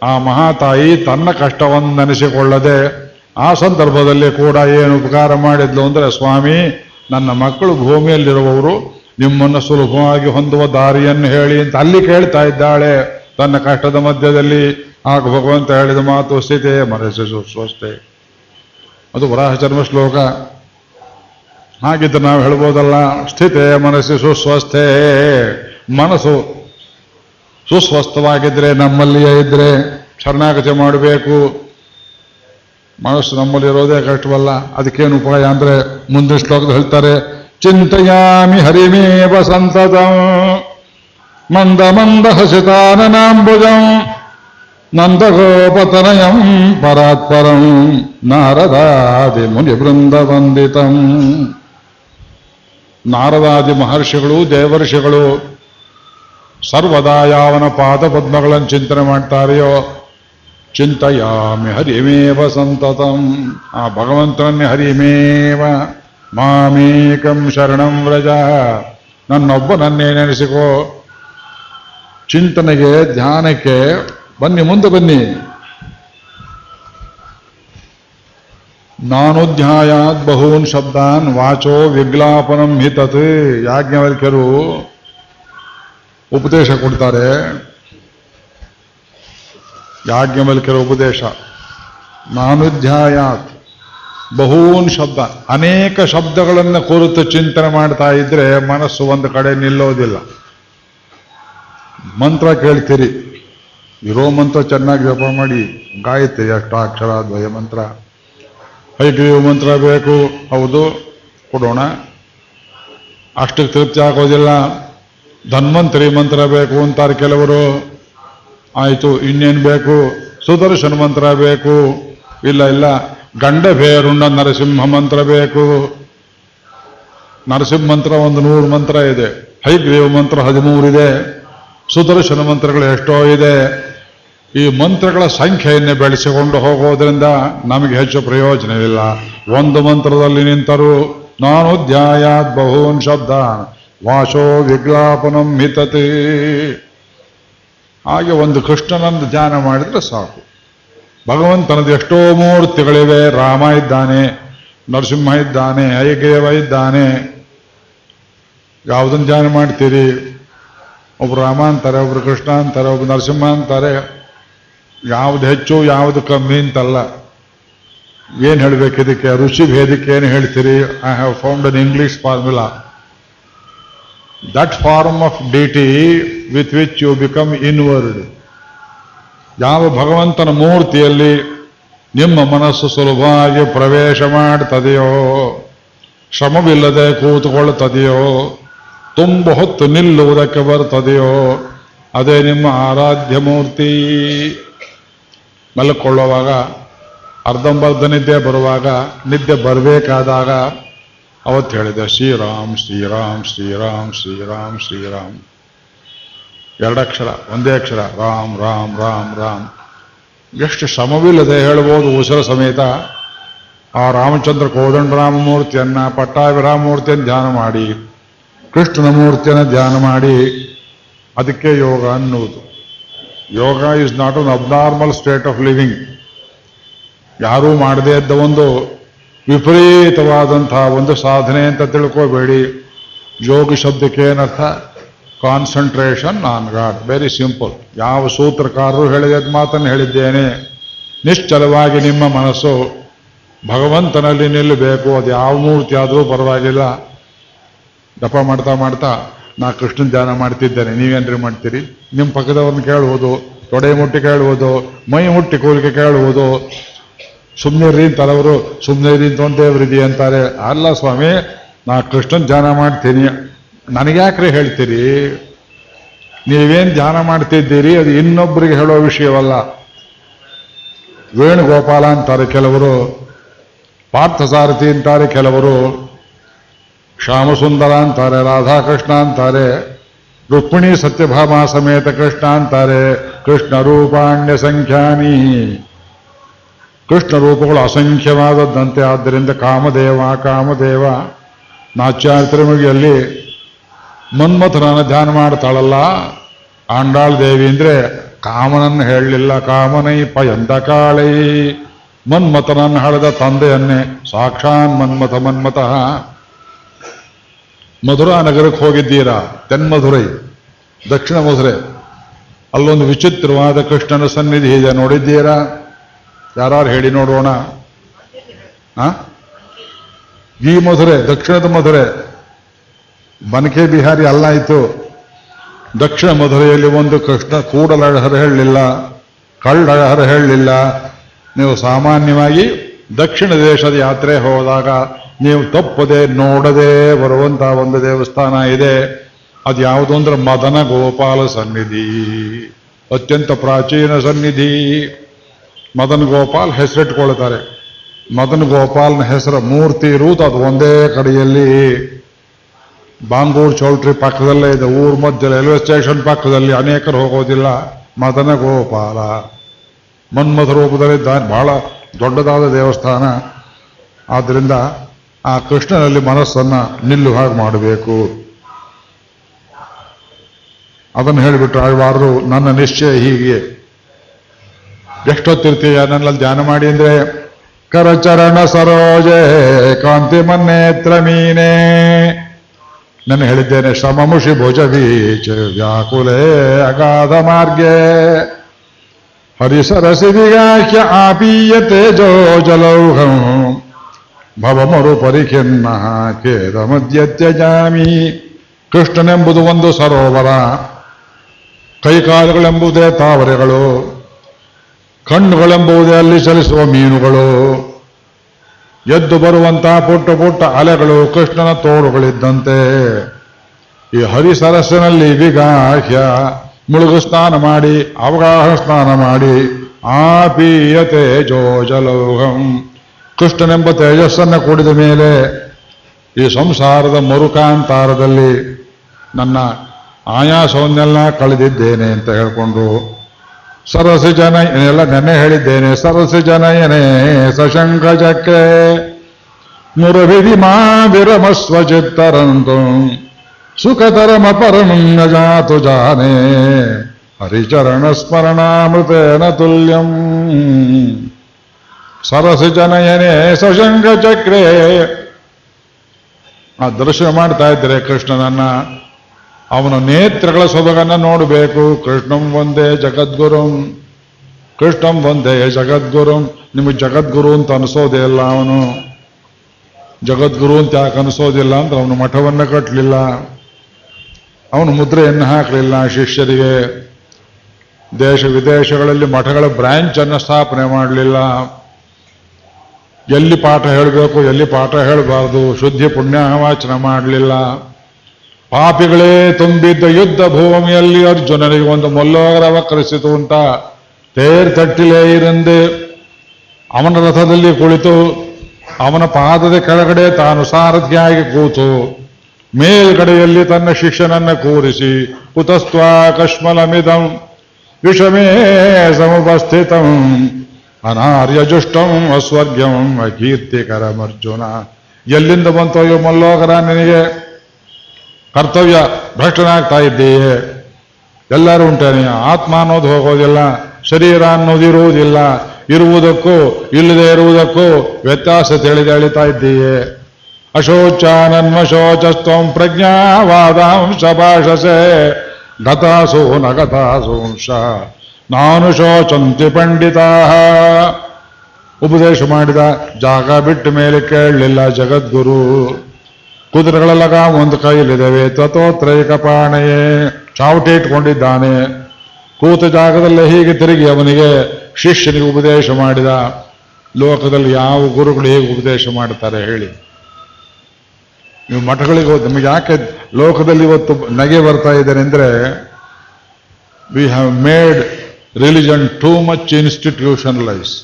ಆ ಮಹಾತಾಯಿ ತನ್ನ ಕಷ್ಟವನ್ನು ನೆನೆಸಿಕೊಳ್ಳದೆ ಆ ಸಂದರ್ಭದಲ್ಲಿ ಕೂಡ ಏನು ಉಪಕಾರ ಮಾಡಿದ್ಲು ಅಂದ್ರೆ, ಸ್ವಾಮಿ, ನನ್ನ ಮಕ್ಕಳು ಭೂಮಿಯಲ್ಲಿರುವವರು ನಿಮ್ಮನ್ನು ಸುಲಭವಾಗಿ ಹೊಂದುವ ದಾರಿಯನ್ನು ಹೇಳಿ ಅಂತ ಅಲ್ಲಿ ಕೇಳ್ತಾ ಇದ್ದಾಳೆ. ತನ್ನ ಕಷ್ಟದ ಮಧ್ಯದಲ್ಲಿ ಆಗ ಭಗವಂತ ಹೇಳಿದ ಮಾತು ಸ್ಥಿತೆ ಮನಸ್ಸು ಸ್ವಸ್ಥೆ. ಅದು ವರಾಹ ಚರ್ಮ ಶ್ಲೋಕ. ಹಾಗಿದ್ದು ನಾವು ಹೇಳ್ಬೋದಲ್ಲ, ಸ್ಥಿತೆ ಮನಸ್ಸು ಸುಸ್ವಸ್ಥೆ. ಮನಸ್ಸು ಸುಸ್ವಸ್ಥವಾಗಿದ್ರೆ ನಮ್ಮಲ್ಲಿಯೇ ಇದ್ರೆ ಶರಣಾಗತಿ ಮಾಡಬೇಕು. ಮನಸ್ಸು ನಮ್ಮಲ್ಲಿರೋದೇ ಕಷ್ಟವಲ್ಲ. ಅದಕ್ಕೇನು ಉಪಾಯ ಅಂದ್ರೆ ಮುಂದಿನ ಶ್ಲೋಕದ ಹೇಳ್ತಾರೆ, ಚಿಂತೆಯಾಮಿ ಹರಿಮೇವ ಸಂತತಂ ಮಂದ ಮಂದ ಹಸಿತಾನನಾಂಬುಜಂ, ನಂದಗೋಪತನಯಂ ಪರಾತ್ಪರಂ, ನಾರದಾದಿ ಮುನಿ ಬೃಂದ ವಂದಿತಂ ನಾರದಾದಿ ಮಹರ್ಷಿಗಳು, ದೇವರ್ಷಿಗಳು ಸರ್ವದಾ ಯಾವನ ಪಾದ ಪದ್ಮಗಳನ್ನು ಚಿಂತನೆ ಮಾಡ್ತಾರೆಯೋ ಚಿಂತೆಯಾಮಿ ಹರಿಮೇವ ಸಂತತಂ. ಆ ಭಗವಂತನನ್ನೇ ಹರಿಮೇವ. ಮಾಮೇಕಂ ಶರಣಂ ವ್ರಜ. ನನ್ನೊಬ್ಬ ನನ್ನೇ ನೆನೆಸಿಕೋ. ಚಿಂತನೆಗೆ, ಧ್ಯಾನಕ್ಕೆ ಬನ್ನಿ, ಮುಂದೆ ಬನ್ನಿ. ನಾನುಧ್ಯಾಯಾತ್ ಬಹೂನ್ ಶಬ್ದಾನ್ ವಾಚೋ ವಿಗ್ಲಾಪನಂ ಹಿತತ್ ಯಾಜ್ಞವಲ್ಕ್ಯರು ಉಪದೇಶ ಕೊಡ್ತಾರೆ. ಯಾಜ್ಞವಲ್ಕ್ಯರ ಉಪದೇಶ. ನಾನುಧ್ಯಾಯಾತ್ ಬಹೂನ್ ಶಬ್ದ. ಅನೇಕ ಶಬ್ದಗಳನ್ನು ಕುರಿತು ಚಿಂತನೆ ಮಾಡ್ತಾ ಇದ್ರೆ ಮನಸ್ಸು ಒಂದು ಕಡೆ ನಿಲ್ಲೋದಿಲ್ಲ. ಮಂತ್ರ ಕೇಳ್ತೀರಿ. ಇರೋ ಮಂತ್ರ ಚೆನ್ನಾಗಿ ಜಪ ಮಾಡಿ. ಗಾಯತ್ರಿ ಅಷ್ಟಾಕ್ಷರ ದ್ವಯ ಮಂತ್ರ. ಹೈಗ್ರೀವ ಮಂತ್ರ ಬೇಕು. ಹೌದು, ಕೊಡೋಣ. ಅಷ್ಟಕ್ಕೆ ತೃಪ್ತಿ ಆಗೋದಿಲ್ಲ. ಧನ್ವಂತರಿ ಮಂತ್ರ ಬೇಕು ಅಂತಾರೆ ಕೆಲವರು. ಆಯಿತು, ಇನ್ನೇನು ಬೇಕು? ಸುದರ್ಶನ ಮಂತ್ರ ಬೇಕು. ಇಲ್ಲ ಇಲ್ಲ. ಗಂಡ ಭೇರುಂಡ ನರಸಿಂಹ ಮಂತ್ರ ಬೇಕು. ನರಸಿಂಹ ಮಂತ್ರ ಒಂದು ನೂರು ಮಂತ್ರ ಇದೆ. ಹೈಗ್ರೀವ ಮಂತ್ರ ಹದಿಮೂರಿದೆ ಸುದರ್ಶನ ಮಂತ್ರಗಳು ಎಷ್ಟೋ ಇದೆ. ಈ ಮಂತ್ರಗಳ ಸಂಖ್ಯೆಯನ್ನೇ ಬೆಳೆಸಿಕೊಂಡು ಹೋಗೋದ್ರಿಂದ ನಮಗೆ ಹೆಚ್ಚು ಪ್ರಯೋಜನವಿಲ್ಲ. ಒಂದು ಮಂತ್ರದಲ್ಲಿ ನಿಂತರು, ನಾನು ಧ್ಯಾಯಾತ್ ಬಹೂನ್ ಶಬ್ದ ವಾಶೋ ವಿಜ್ಞಾಪನಂ ಮಿತತೆ ಹಾಗೆ ಒಂದು ಕೃಷ್ಣನನ್ನು ಧ್ಯಾನ ಮಾಡಿದ್ರೆ ಸಾಕು. ಭಗವಂತನದು ಎಷ್ಟೋ ಮೂರ್ತಿಗಳಿವೆ. ರಾಮ ಇದ್ದಾನೆ, ನರಸಿಂಹ ಇದ್ದಾನೆ ಐಗೇವ ಇದ್ದಾನೆ. ಯಾವುದನ್ನು ಧ್ಯಾನ ಮಾಡ್ತೀರಿ? ಒಬ್ಬ ರಾಮ ಅಂತಾರೆ, ಒಬ್ರು ಕೃಷ್ಣ ಅಂತಾರೆ, ಒಬ್ರು ನರಸಿಂಹ ಅಂತಾರೆ. ಯಾವುದು ಹೆಚ್ಚು, ಯಾವುದು ಕಮ್ಮಿ ಅಂತಲ್ಲ. ಏನು ಹೇಳಬೇಕು ಇದಕ್ಕೆ? ರುಚಿ ಭೇದಕ್ಕೆ ಏನು ಹೇಳ್ತೀರಿ? I have found an English formula that form of deity with which you become inward ಯಾವ ಭಗವಂತನ ಮೂರ್ತಿಯಲ್ಲಿ ನಿಮ್ಮ ಮನಸ್ಸು ಸುಲಭವಾಗಿ ಪ್ರವೇಶ ಮಾಡ್ತದೆಯೋ, ಶ್ರಮವಿಲ್ಲದೆ ಕೂತುಕೊಳ್ಳುತ್ತದೆಯೋ ತುಂಬ ಹೊತ್ತು ನಿಲ್ಲುವುದಕ್ಕೆ ಬರ್ತದೆಯೋ, ಅದೇ ನಿಮ್ಮ ಆರಾಧ್ಯ ಮೂರ್ತಿ. ಮಲ್ಕೊಳ್ಳುವಾಗ, ಅರ್ಧಂಬರ್ಧ ನಿದ್ದೆ ಬರುವಾಗ, ನಿದ್ದೆ ಬರಬೇಕಾದಾಗ ಅವತ್ತು ಹೇಳಿದೆ ಶ್ರೀರಾಮ್ ಶ್ರೀರಾಮ್ ಶ್ರೀರಾಮ್ ಶ್ರೀರಾಮ್ ಶ್ರೀರಾಮ್. ಎರಡಕ್ಷರ, ಒಂದೇ ಅಕ್ಷರ, ರಾಮ್ ರಾಮ್ ರಾಮ್ ರಾಮ್. ಎಷ್ಟು ಶ್ರಮವಿಲ್ಲದೆ ಹೇಳ್ಬೋದು ಉಸಿರ ಸಮೇತ. ಆ ರಾಮಚಂದ್ರ ಕೋದಂಡರಾಮಮೂರ್ತಿಯನ್ನ ಪಟ್ಟಾಭಿರಾಮಮೂರ್ತಿಯನ್ನು ಧ್ಯಾನ ಮಾಡಿ, ಕೃಷ್ಣನ ಮೂರ್ತಿಯನ್ನು ಧ್ಯಾನ ಮಾಡಿ, ಅದಕ್ಕೆ ಯೋಗ ಅನ್ನುವುದು. Yoga is not an abnormal state of living ಯಾರೂ ಮಾಡದೇ ಇದ್ದ ಒಂದು ವಿಪರೀತವಾದಂತಹ ಒಂದು ಸಾಧನೆ ಅಂತ ತಿಳ್ಕೋಬೇಡಿ. ಯೋಗಿ ಶಬ್ದಕ್ಕೆ ಏನರ್ಥ concentration on God. Very simple ಯಾವ ಸೂತ್ರಕಾರರು ಹೇಳಿದ ಮಾತನ್ನು ಹೇಳಿದ್ದೇನೆ. ನಿಶ್ಚಲವಾಗಿ ನಿಮ್ಮ ಮನಸ್ಸು ಭಗವಂತನಲ್ಲಿ ನಿಲ್ಲಬೇಕು. ಅದು ಯಾವ ಮೂರ್ತಿ ಆದರೂ ಪರವಾಗಿಲ್ಲ. ದಪ ಮಾಡ್ತಾ ಮಾಡ್ತಾ, ನಾ ಕೃಷ್ಣ ಧ್ಯಾನ ಮಾಡ್ತಿದ್ದೇನೆ. ನೀವೇನ್ರಿ ಮಾಡ್ತೀರಿ? ನಿಮ್ಮ ಪಕ್ಕದವ್ರನ್ನ ಕೇಳುವುದು ತೊಡೆ ಮುಟ್ಟಿ ಕೇಳುವುದು ಮೈ ಮುಟ್ಟಿ ಕೇಳುವುದು ಸುಮ್ಮನೆ ರೀ ತಲವರು ಸುಮ್ಮನೆ ರೀ ಅಂತ ಒಂದು ದೇವರಿದೆ ಅಂತಾರೆ. ಅಲ್ಲ ಸ್ವಾಮಿ, ನಾ ಕೃಷ್ಣನ್ ಧ್ಯಾನ ಮಾಡ್ತೀನಿ. ನನಗ್ಯಾಕ್ರಿ ಹೇಳ್ತೀರಿ? ನೀವೇನ್ ಧ್ಯಾನ ಮಾಡ್ತಿದ್ದೀರಿ? ಅದು ಇನ್ನೊಬ್ಬರಿಗೆ ಹೇಳೋ ವಿಷಯವಲ್ಲ. ವೇಣುಗೋಪಾಲ ಅಂತಾರೆ ಕೆಲವರು, ಪಾರ್ಥಸಾರಥಿ ಅಂತಾರೆ ಕೆಲವರು, ಶ್ಯಾಮಸುಂದರ ಅಂತಾರೆ, ರಾಧಾಕೃಷ್ಣ ಅಂತಾರೆ, ರುಕ್ಮಿಣಿ ಸತ್ಯಭಾಮ ಸಮೇತ ಕೃಷ್ಣ ಅಂತಾರೆ, ಕೃಷ್ಣ ರೂಪಾಣ್ಯ ಸಂಖ್ಯಾನಿ. ಕೃಷ್ಣ ರೂಪಗಳು ಅಸಂಖ್ಯವಾದದ್ದಂತೆ. ಆದ್ದರಿಂದ ಕಾಮದೇವ ಕಾಮದೇವ. ನಾಚ್ಯಾರ ತಿರುಮಗಿಯಲ್ಲಿ ಮನ್ಮಥನನ್ನು ಧ್ಯಾನ ಮಾಡ್ತಾಳಲ್ಲ. ಆಂಡಾಳ್ ದೇವಿ ಅಂದರೆ ಕಾಮನನ್ನು ಹೇಳಲಿಲ್ಲ. ಕಾಮನೈ ಪಯಂದ ಕಾಳೈ. ಮನ್ಮಥನನ್ನು ಹಳೆದ ತಂದೆಯನ್ನೇ. ಸಾಕ್ಷಾನ್ ಮನ್ಮಥ ಮನ್ಮತಃ ಮಧುರಾ ನಗರಕ್ಕೆ ಹೋಗಿದ್ದೀರಾ? ತೆನ್ಮಧುರೈ. ದಕ್ಷಿಣ ಮಧುರೆ. ಅಲ್ಲೊಂದು ವಿಚಿತ್ರವಾದ ಕೃಷ್ಣನ ಸನ್ನಿಧಿ ಇದೆ. ನೋಡಿದ್ದೀರಾ? ಯಾರು ಹೇಳಿ ನೋಡೋಣ? ಈ ಮಧುರೆ, ದಕ್ಷಿಣದ ಮಧುರೆ, ಬನಕೆ ಬಿಹಾರಿ ಅಲ್ಲ ಇತ್ತು ದಕ್ಷಿಣ ಮಧುರೆಯಲ್ಲಿ ಒಂದು ಕೃಷ್ಣ ಕೂಡಲಹರ ಹೇಳಲಿಲ್ಲ ಕಳ್ಳಹರ ಹೇಳಲಿಲ್ಲ. ನೀವು ಸಾಮಾನ್ಯವಾಗಿ ದಕ್ಷಿಣ ದೇಶದ ಯಾತ್ರೆ ಹೋದಾಗ ನೀವು ತಪ್ಪದೆ ನೋಡದೆ ಬರುವಂತಹ ಒಂದು ದೇವಸ್ಥಾನ ಇದೆ. ಅದು ಯಾವುದು ಅಂದ್ರೆ ಮದನ ಗೋಪಾಲ ಸನ್ನಿಧಿ, ಅತ್ಯಂತ ಪ್ರಾಚೀನ ಸನ್ನಿಧಿ. ಮದನ್ ಗೋಪಾಲ್ ಹೆಸರಿಟ್ಕೊಳ್ತಾರೆ ಮದನ್ ಗೋಪಾಲ್ನ ಹೆಸರು ಮೂರ್ತಿ ಇರುವುದು ಅದು ಒಂದೇ ಕಡೆಯಲ್ಲಿ. ಬಾಂಗೂರ್ ಚೌಲ್ಟ್ರಿ ಪಕ್ಕದಲ್ಲೇ ಇದೆ. ಊರ್ ಮಧ್ಯ ರೈಲ್ವೆ ಸ್ಟೇಷನ್ ಪಕ್ಕದಲ್ಲಿ ಅನೇಕರು ಹೋಗೋದಿಲ್ಲ. ಮದನ ಗೋಪಾಲ. ಮನ್ಮಥ ರೂಪದಲ್ಲಿ ಬಹಳ ದೊಡ್ಡದಾದ ದೇವಸ್ಥಾನ. ಆದ್ದರಿಂದ ಆ ಕೃಷ್ಣನಲ್ಲಿ ಮನಸ್ಸನ್ನ ನಿಲ್ಲು ಹಾಗೆ ಮಾಡಬೇಕು. ಅದನ್ನು ಹೇಳಿಬಿಟ್ಟು ಆಳ್ವಾರರು, ನನ್ನ ನಿಶ್ಚಯ ಹೀಗೆ. ಎಷ್ಟೊತ್ತಿರ್ತೀಯ? ನನ್ನಲ್ಲಿ ಧ್ಯಾನ ಮಾಡಿ ಅಂದ್ರೆ, ಕರಚರಣ ಸರೋಜೆ, ಕಾಂತಿ ಮನ್ನೇತ್ರ ಮೀನೇ. ನಾನು ಹೇಳಿದ್ದೇನೆ ಶ್ರಮಮುಷಿ ಭುಜ ಬೀಚ ವ್ಯಾಕುಲೇ ಅಗಾಧ ಮಾರ್ಗೆ. ಹರಿಸರಸಿದಿಗಾಖ್ಯ ಆಪೀಯ ತೇಜೋ ಜಲೌಹಂ. ಭವಮರು ಪರಿಖಿನ್ನ ಮಧ್ಯ ತ್ಯಜಾಮಿ. ಕೃಷ್ಣನೆಂಬುದು ಒಂದು ಸರೋವರ. ಕೈಕಾಲುಗಳೆಂಬುದೇ ತಾವರೆಗಳು. ಕಣ್ಣುಗಳೆಂಬುದೇ ಅಲ್ಲಿ ಚಲಿಸುವ ಮೀನುಗಳು. ಎದ್ದು ಬರುವಂತಹ ಪುಟ್ಟ ಪುಟ್ಟ ಅಲೆಗಳು ಕೃಷ್ಣನ ತೋಳುಗಳಿದ್ದಂತೆ. ಈ ಹರಿಸರಸ್ಸಿನಲ್ಲಿ ವಿಗಾಹ್ಯ ಮುಳುಗು ಸ್ನಾನ ಮಾಡಿ, ಅವಗಾಹ ಸ್ನಾನ ಮಾಡಿ, ಆಪೀಯ ತೇಜೋಜಲೋಹಂ ಜಲೌಹಂ. ಕೃಷ್ಣನೆಂಬ ತೇಜಸ್ಸನ್ನು ಕೂಡಿದ ಮೇಲೆ ಈ ಸಂಸಾರದ ಮರುಕಾಂತಾರದಲ್ಲಿ ನನ್ನ ಆಯಾಸವನ್ನೆಲ್ಲ ಕಳೆದಿದ್ದೇನೆ ಅಂತ ಹೇಳ್ಕೊಂಡು ಸರಸಿ ಜನ ಎಲ್ಲ ನೆನ್ನೆ ಹೇಳಿದ್ದೇನೆ ಸರಸಿ ಜನಯನೇ ಸಶಂಕಜಕ್ಕೆ ಮುರವಿಧಿ ಮಾ ವಿರಮಸ್ವ ಚಿತ್ತರಂತು ಸುಖತರಮ ಪರಂ ನ ಜಾತು ಜಾನೆ ಹರಿಚರಣ ಸ್ಮರಣಾಮೃತೇನ ತುಲ್ಯಂ ಸರಸಿ ಜನಯನೇ ಸಶಂಕ ಚಕ್ರೆ ಆ ದರ್ಶನ ಮಾಡ್ತಾ ಇದ್ರೆ ಕೃಷ್ಣನನ್ನ ಅವನ ನೇತ್ರಗಳ ಸೊಬಗನ್ನ ನೋಡಬೇಕು. ಕೃಷ್ಣಂ ಒಂದೇ ಜಗದ್ಗುರುಂ. ಕೃಷ್ಣಂ ಒಂದೇ ಜಗದ್ಗುರುಂ. ನಿಮಗೆ ಜಗದ್ಗುರು ಅಂತ ಅನಿಸೋದೇ ಇಲ್ಲ ಅವನು. ಜಗದ್ಗುರು ಅಂತ ಯಾಕೆ ಅನಿಸೋದಿಲ್ಲ ಅಂತ ಅವನು ಮಠವನ್ನ ಕಟ್ಟಲಿಲ್ಲ ಅವನು ಮುದ್ರೆಯನ್ನು ಹಾಕಲಿಲ್ಲ ಶಿಷ್ಯರಿಗೆ. ದೇಶ ವಿದೇಶಗಳಲ್ಲಿ ಮಠಗಳ ಬ್ರಾಂಚ್ ಅನ್ನು ಸ್ಥಾಪನೆ ಮಾಡಲಿಲ್ಲ. ಎಲ್ಲಿ ಪಾಠ ಹೇಳಬೇಕು, ಎಲ್ಲಿ ಪಾಠ ಹೇಳಬಾರ್ದು. ಶುದ್ಧಿ ಪುಣ್ಯವಾಚನ ಮಾಡಲಿಲ್ಲ. ಪಾಪಿಗಳೇ ತುಂಬಿದ್ದ ಯುದ್ಧ ಭೂಮಿಯಲ್ಲಿ ಅರ್ಜುನನಿಗೆ ಒಂದು ಮೊಲ್ಲೋಗರವ ಕರೆಸಿತು ಅಂತ ತೇರ್ ತಟ್ಟಿಲೇ ಇರಂದೆ. ಅವನ ರಥದಲ್ಲಿ ಕುಳಿತು ಅವನ ಪಾದದ ಕೆಳಗಡೆ ತಾನು ಸಾರಥಿಯಾಗಿ ಕೂತು. ಮೇಲ್ಗಡೆಯಲ್ಲಿ ತನ್ನ ಶಿಷ್ಯನನ್ನ ಕೂರಿಸಿ, ಕುತಸ್ತ್ವಾ ಕಶ್ಮಲಮಿದಂ, ವಿಷಮೇ ಸಮುಪಸ್ಥಿತಂ ಅನಾರ್ಯಜುಷ್ಟಂ ಅಸ್ವರ್ಗ್ಯಂ, ಅಕೀರ್ತಿಕರಮರ್ಜುನ, ಎಲ್ಲಿಂದ ಬಂತೋ ಮಲ್ಲೋಕರ ಮಲ್ಲೋಗರ ನಿನಗೆ? ಕರ್ತವ್ಯ ಭ್ರಷ್ಟನಾಗ್ತಾ ಇದ್ದೀಯೇ. ಎಲ್ಲರೂ ಉಂಟೇನೆ, ಆತ್ಮ ಅನ್ನೋದು ಹೋಗೋದಿಲ್ಲ, ಶರೀರ ಅನ್ನೋದು ಇರುವುದಿಲ್ಲ. ಇರುವುದಕ್ಕೂ, ಇಲ್ಲದೆ ಇರುವುದಕ್ಕೂ ವ್ಯತ್ಯಾಸ ತಿಳಿದು ಅಳಿತಾ ಇದ್ದೀಯೇ. ಅಶೋಚಾನನ್ಮಶೋಚಸ್ತ್ವಂ ಪ್ರಜ್ಞಾವಾದಾಂಶ ಭಾಷಸೆ ಗತಾಸು ನ ಗತಾಸೂಂಶ ನಾನು ಶೋಚಂತಿ ಪಂಡಿತಾ. ಉಪದೇಶ ಮಾಡಿದ ಜಾಗ ಬಿಟ್ಟ ಮೇಲೆ ಕೇಳಲಿಲ್ಲ ಜಗದ್ಗುರು. ಕುದುರೆಗಳೆಲ್ಲಗ ಒಂದು ಕೈಯಲ್ಲಿದ್ದಾವೆ ತಥೋತ್ರೈಕ ಪಾಣೆಯೇ ಚಾವಟಿ ಇಟ್ಕೊಂಡಿದ್ದಾನೆ ಕೂತ ಜಾಗದಲ್ಲೇ ಹೀಗೆ ತಿರುಗಿ ಅವನಿಗೆ ಶಿಷ್ಯನಿಗೆ ಉಪದೇಶ ಮಾಡಿದ. ಲೋಕದಲ್ಲಿ ಯಾವ ಗುರುಗಳು ಹೇಗೆ ಉಪದೇಶ ಮಾಡ್ತಾರೆ ಹೇಳಿ. ನೀವು ಮಠಗಳಿಗೆ ಹೋದ್- ನಿಮಗೆ ಯಾಕೆ ಲೋಕದಲ್ಲಿ ಇವತ್ತು ನಗೆ ಬರ್ತಾ ಇದ್ದಾರೆ ಅಂದ್ರೆ we have made religion too much institutionalise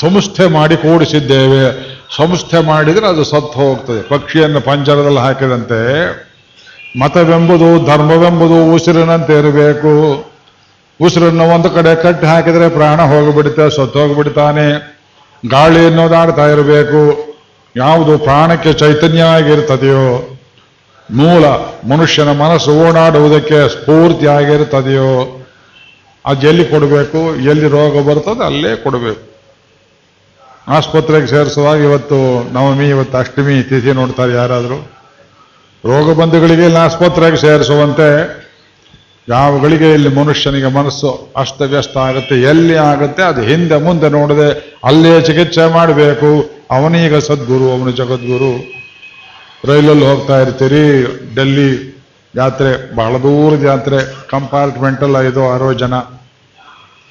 ಸಂಸ್ಥೆ ಮಾಡಿ ಕೂಡಿಸಿದ್ದೇವೆ. ಸಂಸ್ಥೆ ಮಾಡಿದರೆ ಅದು ಸತ್ತು ಹೋಗ್ತದೆ. ಪಕ್ಷಿಯನ್ನು ಪಂಜರದಲ್ಲಿ ಹಾಕಿದಂತೆ ಮತವೆಂಬುದು, ಧರ್ಮವೆಂಬುದು ಉಸಿರಿನಂತೆ ಇರಬೇಕು. ಉಸಿರನ್ನು ಒಂದು ಕಡೆ ಕಟ್ಟಿ ಹಾಕಿದರೆ ಪ್ರಾಣ ಹೋಗಿಬಿಡುತ್ತೆ, ಸತ್ತು ಹೋಗಿಬಿಡ್ತಾನೆ. ಗಾಳಿ ಅನ್ನೋದಾಡ್ತಾ ಇರಬೇಕು. ಯಾವುದು ಪ್ರಾಣಕ್ಕೆ ಚೈತನ್ಯ ಆಗಿರ್ತದೆಯೋ ಮೂಲ ಮನುಷ್ಯನ ಮನಸ್ಸು ಓಡಾಡುವುದಕ್ಕೆ ಸ್ಫೂರ್ತಿಯಾಗಿರ್ತದೆಯೋ, ಅದು ಎಲ್ಲಿ ಕೊಡಬೇಕು? ಎಲ್ಲಿ ರೋಗ ಬರ್ತದೆ ಅಲ್ಲೇ ಕೊಡಬೇಕು. ಆಸ್ಪತ್ರೆಗೆ ಸೇರಿಸುವಾಗ ಇವತ್ತು ನವಮಿ, ಇವತ್ತು ಅಷ್ಟಮಿ ತಿಥಿ ನೋಡ್ತಾರೆ ಯಾರಾದರೂ. ರೋಗ ಬಂಧುಗಳಿಗೆ ಇಲ್ಲಿ ಆಸ್ಪತ್ರೆಗೆ ಸೇರಿಸುವಂತೆ ಯಾವ ಗಳಿಗೆ ಇಲ್ಲಿ ಮನುಷ್ಯನಿಗೆ ಮನಸ್ಸು ಅಸ್ತವ್ಯಸ್ತ ಆಗುತ್ತೆ, ಎಲ್ಲಿ ಆಗುತ್ತೆ, ಅದು ಹಿಂದೆ ಮುಂದೆ ನೋಡದೆ ಅಲ್ಲೇ ಚಿಕಿತ್ಸೆ ಮಾಡಬೇಕು. ಅವನೀಗ ಸದ್ಗುರು, ಅವನು ಜಗದ್ಗುರು. ರೈಲಲ್ಲಿ ಹೋಗ್ತಾ ಇರ್ತೀರಿ, ಡೆಲ್ಲಿ ಯಾತ್ರೆ ಬಹಳ ದೂರದ ಜಾತ್ರೆ, ಕಂಪಾರ್ಟ್ಮೆಂಟಲ್ಲ ಐದು ಆರೋ ಜನ.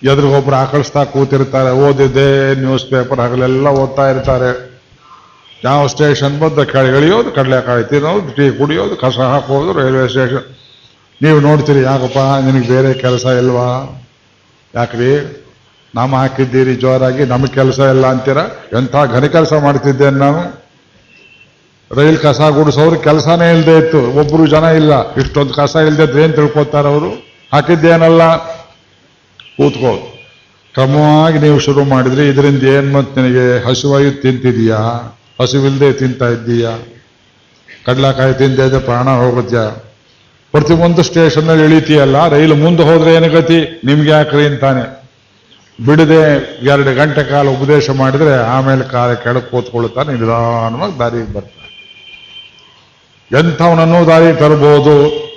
ಎದುರಿಗೊಬ್ರು ಆಕಳಿಸ್ತಾ ಕೂತಿರ್ತಾರೆ, ಓದಿದ್ದೆ ನ್ಯೂಸ್ ಪೇಪರ್ ಹಗಲೆಲ್ಲ ಓದ್ತಾ ಇರ್ತಾರೆ. ಯಾವ ಸ್ಟೇಷನ್ ಬಂದ ಕಡಲೆ ಕಡಲೆಕಾಯಿ ತಿನ್ನೋದು, ಟೀ ಕುಡಿಯೋದು, ಕಸ ಹಾಕೋದು ರೈಲ್ವೆ ಸ್ಟೇಷನ್ ನೀವು ನೋಡ್ತೀರಿ, ಯಾಕಪ್ಪ, ನಿನಗೆ ಬೇರೆ ಕೆಲಸ ಇಲ್ವಾ? ಯಾಕ್ರಿ? ನಾಮ ಹಾಕಿದ್ದೀರಿ, ಜೋರಾಗಿ, ನಮಗೆ ಕೆಲಸ ಇಲ್ಲ ಅಂತೀರ? ಎಂಥ ಘನ ಕೆಲಸ ಮಾಡ್ತಿದ್ದೇನೆ ನಾನು? ರೈಲ್ ಕಸ ಗುಡಿಸೋರು ಕೆಲಸನೇ ಇಲ್ಲದೆ ಇತ್ತು ಒಬ್ಬರು ಜನ ಇಲ್ಲ. ಇಷ್ಟೊಂದು ಕಸ ಇಲ್ಲದೆ ಏನು ತಿಳ್ಕೊತಾರೆ ಅವರು? ಹಾಕಿದ್ದೇನಲ್ಲ. ಕೂತ್ಕೋ ಕ್ರಮವಾಗಿ ನೀವು ಶುರು ಮಾಡಿದ್ರೆ, ಇದರಿಂದ ಏನು ಮತ್ತೆ ನಿನಗೆ ಹಸುವಾಯು ತಿಂತಿದೀಯಾ? ಹಸಿವಿಲ್ಲದೆ ತಿಂತಾ ಇದ್ದೀಯಾ? ಕಡ್ಲಾಕಾಯಿ ತಿಂದೆ ಇದ್ರೆ ಪ್ರಾಣ ಹೋಗುತ್ತ್ಯಾ ಪ್ರತಿಯೊಂದು ಸ್ಟೇಷನ್ನಲ್ಲಿ ಇಳಿತೀಯಲ್ಲ, ರೈಲು ಮುಂದೆ ಹೋದ್ರೆ ಏನು ಗತಿ? ನಿಮ್ಗೆ ಯಾಕ್ರಿ ಅಂತಾನೆ. ಬಿಡದೆ ಎರಡು ಗಂಟೆ ಕಾಲ ಉಪದೇಶ ಮಾಡಿದ್ರೆ ಆಮೇಲೆ ಕಾಲ ಕೆಳಗೆ ಕೂತ್ಕೊಳ್ತಾನೆ ನಿಧಾನವಾಗಿ ದಾರಿಗೆ ಬರ್ತಾನೆ. ಎಂಥವನನ್ನು ದಾರಿ ತರಬಹುದು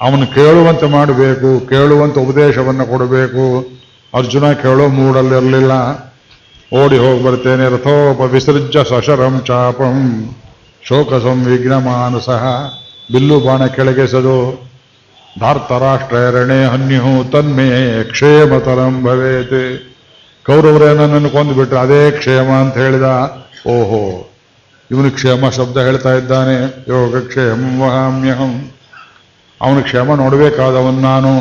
ಅವನು ಕೇಳುವಂತೆ ಮಾಡಬೇಕು, ಕೇಳುವಂತ ಉಪದೇಶವನ್ನು ಕೊಡಬೇಕು. ಅರ್ಜುನ ಕೇಳೋ ಮೂಡಲ್ಲಿರಲಿಲ್ಲ ಓಡಿ ಹೋಗಿ ಬರ್ತೇನೆ, ರಥೋಪ ವಿಸೃಜ್ಯ ಸಶರಂ ಚಾಪಂ. ಶೋಕ ಸಂವಿಘ್ನ ಮಾನಸಃ, ಬಿಲ್ಲು ಬಾಣ ಕೆಳಗೆಸದು. ಧಾರ್ತರಾಷ್ಟ್ರರಣೆ ಹನ್ಯು ತನ್ಮೇ ಕ್ಷೇಮತರಂ ನನ್ನನ್ನು ಕೊಂದುಬಿಟ್ರೆ ಅದೇ ಕ್ಷೇಮ ಅಂತ ಹೇಳಿದ. ಓಹೋ, ಇವನು ಕ್ಷೇಮ ಶಬ್ದ ಹೇಳ್ತಾ ಇದ್ದಾನೆ. ಯೋಗ ಕ್ಷೇಮ ವಹಾಮ್ಯಹಂ. ಅವನ ಕ್ಷೇಮ ನೋಡಬೇಕಾದವನು ನಾನು.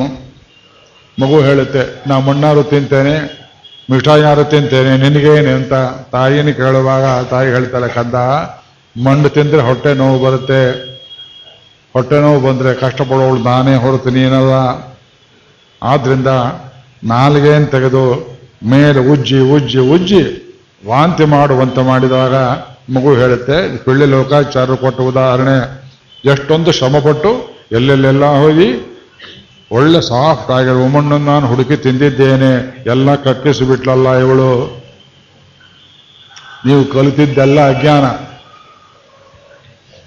ಮಗು ಹೇಳುತ್ತೆ, ನಾ ಮಣ್ಣಾರು ತಿಂತೇನೆ ಮಿಠಾಯಾರು ತಿಂತೇನೆ, ನಿನಗೇನೆ ಅಂತ ತಾಯಿನ ಕೇಳುವಾಗ ತಾಯಿ ಹೇಳ್ತಾಳೆ ಕಂದ ಮಣ್ಣು ತಿಂದರೆ ಹೊಟ್ಟೆ ನೋವು ಬರುತ್ತೆ. ಹೊಟ್ಟೆ ನೋವು ಬಂದರೆ ಕಷ್ಟಪಡೋಳು ನಾನೇ ಹೊರತು ನೀನಲ್ಲ. ಆದ್ರಿಂದ ನಾಲ್ಗೇನು ತೆಗೆದು ಮೇಲೆ ಉಜ್ಜಿ ಉಜ್ಜಿ ಉಜ್ಜಿ ವಾಂತಿ ಮಾಡುವಂತೆ ಮಾಡಿದಾಗ ಮಗು ಹೇಳುತ್ತೆ ಪಿಳ್ಳಿ ಲೋಕಾಚಾರ ಕೊಟ್ಟ ಉದಾಹರಣೆ, ಎಷ್ಟೊಂದು ಶ್ರಮಪಟ್ಟು ಎಲ್ಲೆಲ್ಲೆಲ್ಲ ಹೋಗಿ ಒಳ್ಳೆ ಸಾಫ್ಟ್ ಆಗಿರೋ ಉಮಣ್ಣನ್ನು ನಾನು ಹುಡುಕಿ ತಿಂದಿದ್ದೇನೆ. ಎಲ್ಲ ಕಕ್ಕಿಸಿಬಿಟ್ಲಲ್ಲ ಇವಳು. ನೀವು ಕಲಿತಿದ್ದೆಲ್ಲ ಅಜ್ಞಾನ.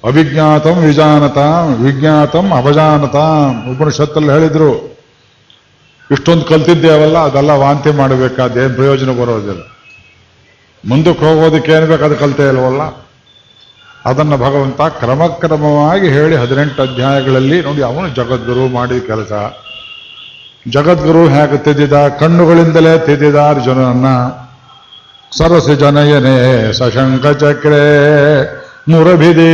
ಅವಿಜ್ಞಾತಂ ವಿಜಾನತ, ವಿಜ್ಞಾತಂ ಅಪಜಾನತ. ಉಪನಿಷತ್ತಲ್ಲಿ ಹೇಳಿದ್ರು, ಇಷ್ಟೊಂದು ಕಲ್ತಿದ್ದೇವಲ್ಲ, ಅದೆಲ್ಲ ವಾಂತಿ ಮಾಡಬೇಕಾದೇನು ಪ್ರಯೋಜನ ಬರೋದಿಲ್ಲ. ಮುಂದಕ್ಕೆ ಹೋಗೋದಕ್ಕೆ ಏನು ಬೇಕು, ಅದು ಕಲ್ತೇ ಇಲ್ವಲ್ಲ? ಅದನ್ನು ಭಗವಂತ ಕ್ರಮಕ್ರಮವಾಗಿ ಹೇಳಿ ಹದಿನೆಂಟು ಅಧ್ಯಾಯಗಳಲ್ಲಿ ನೋಡಿ ಅವನು ಜಗದ್ಗುರು ಮಾಡಿದ ಕೆಲಸ. ಜಗದ್ಗುರು ಹೇಗೆ ತಿದ್ದಿದ? ಕಣ್ಣುಗಳಿಂದಲೇ ತಿದ್ದಿದ ಅರ್ಜುನನ್ನ. ಸರಸಿ ಜನಯನೇ ಸಶಂಕ ಚಕ್ರೇ ಮುರಭಿದಿ.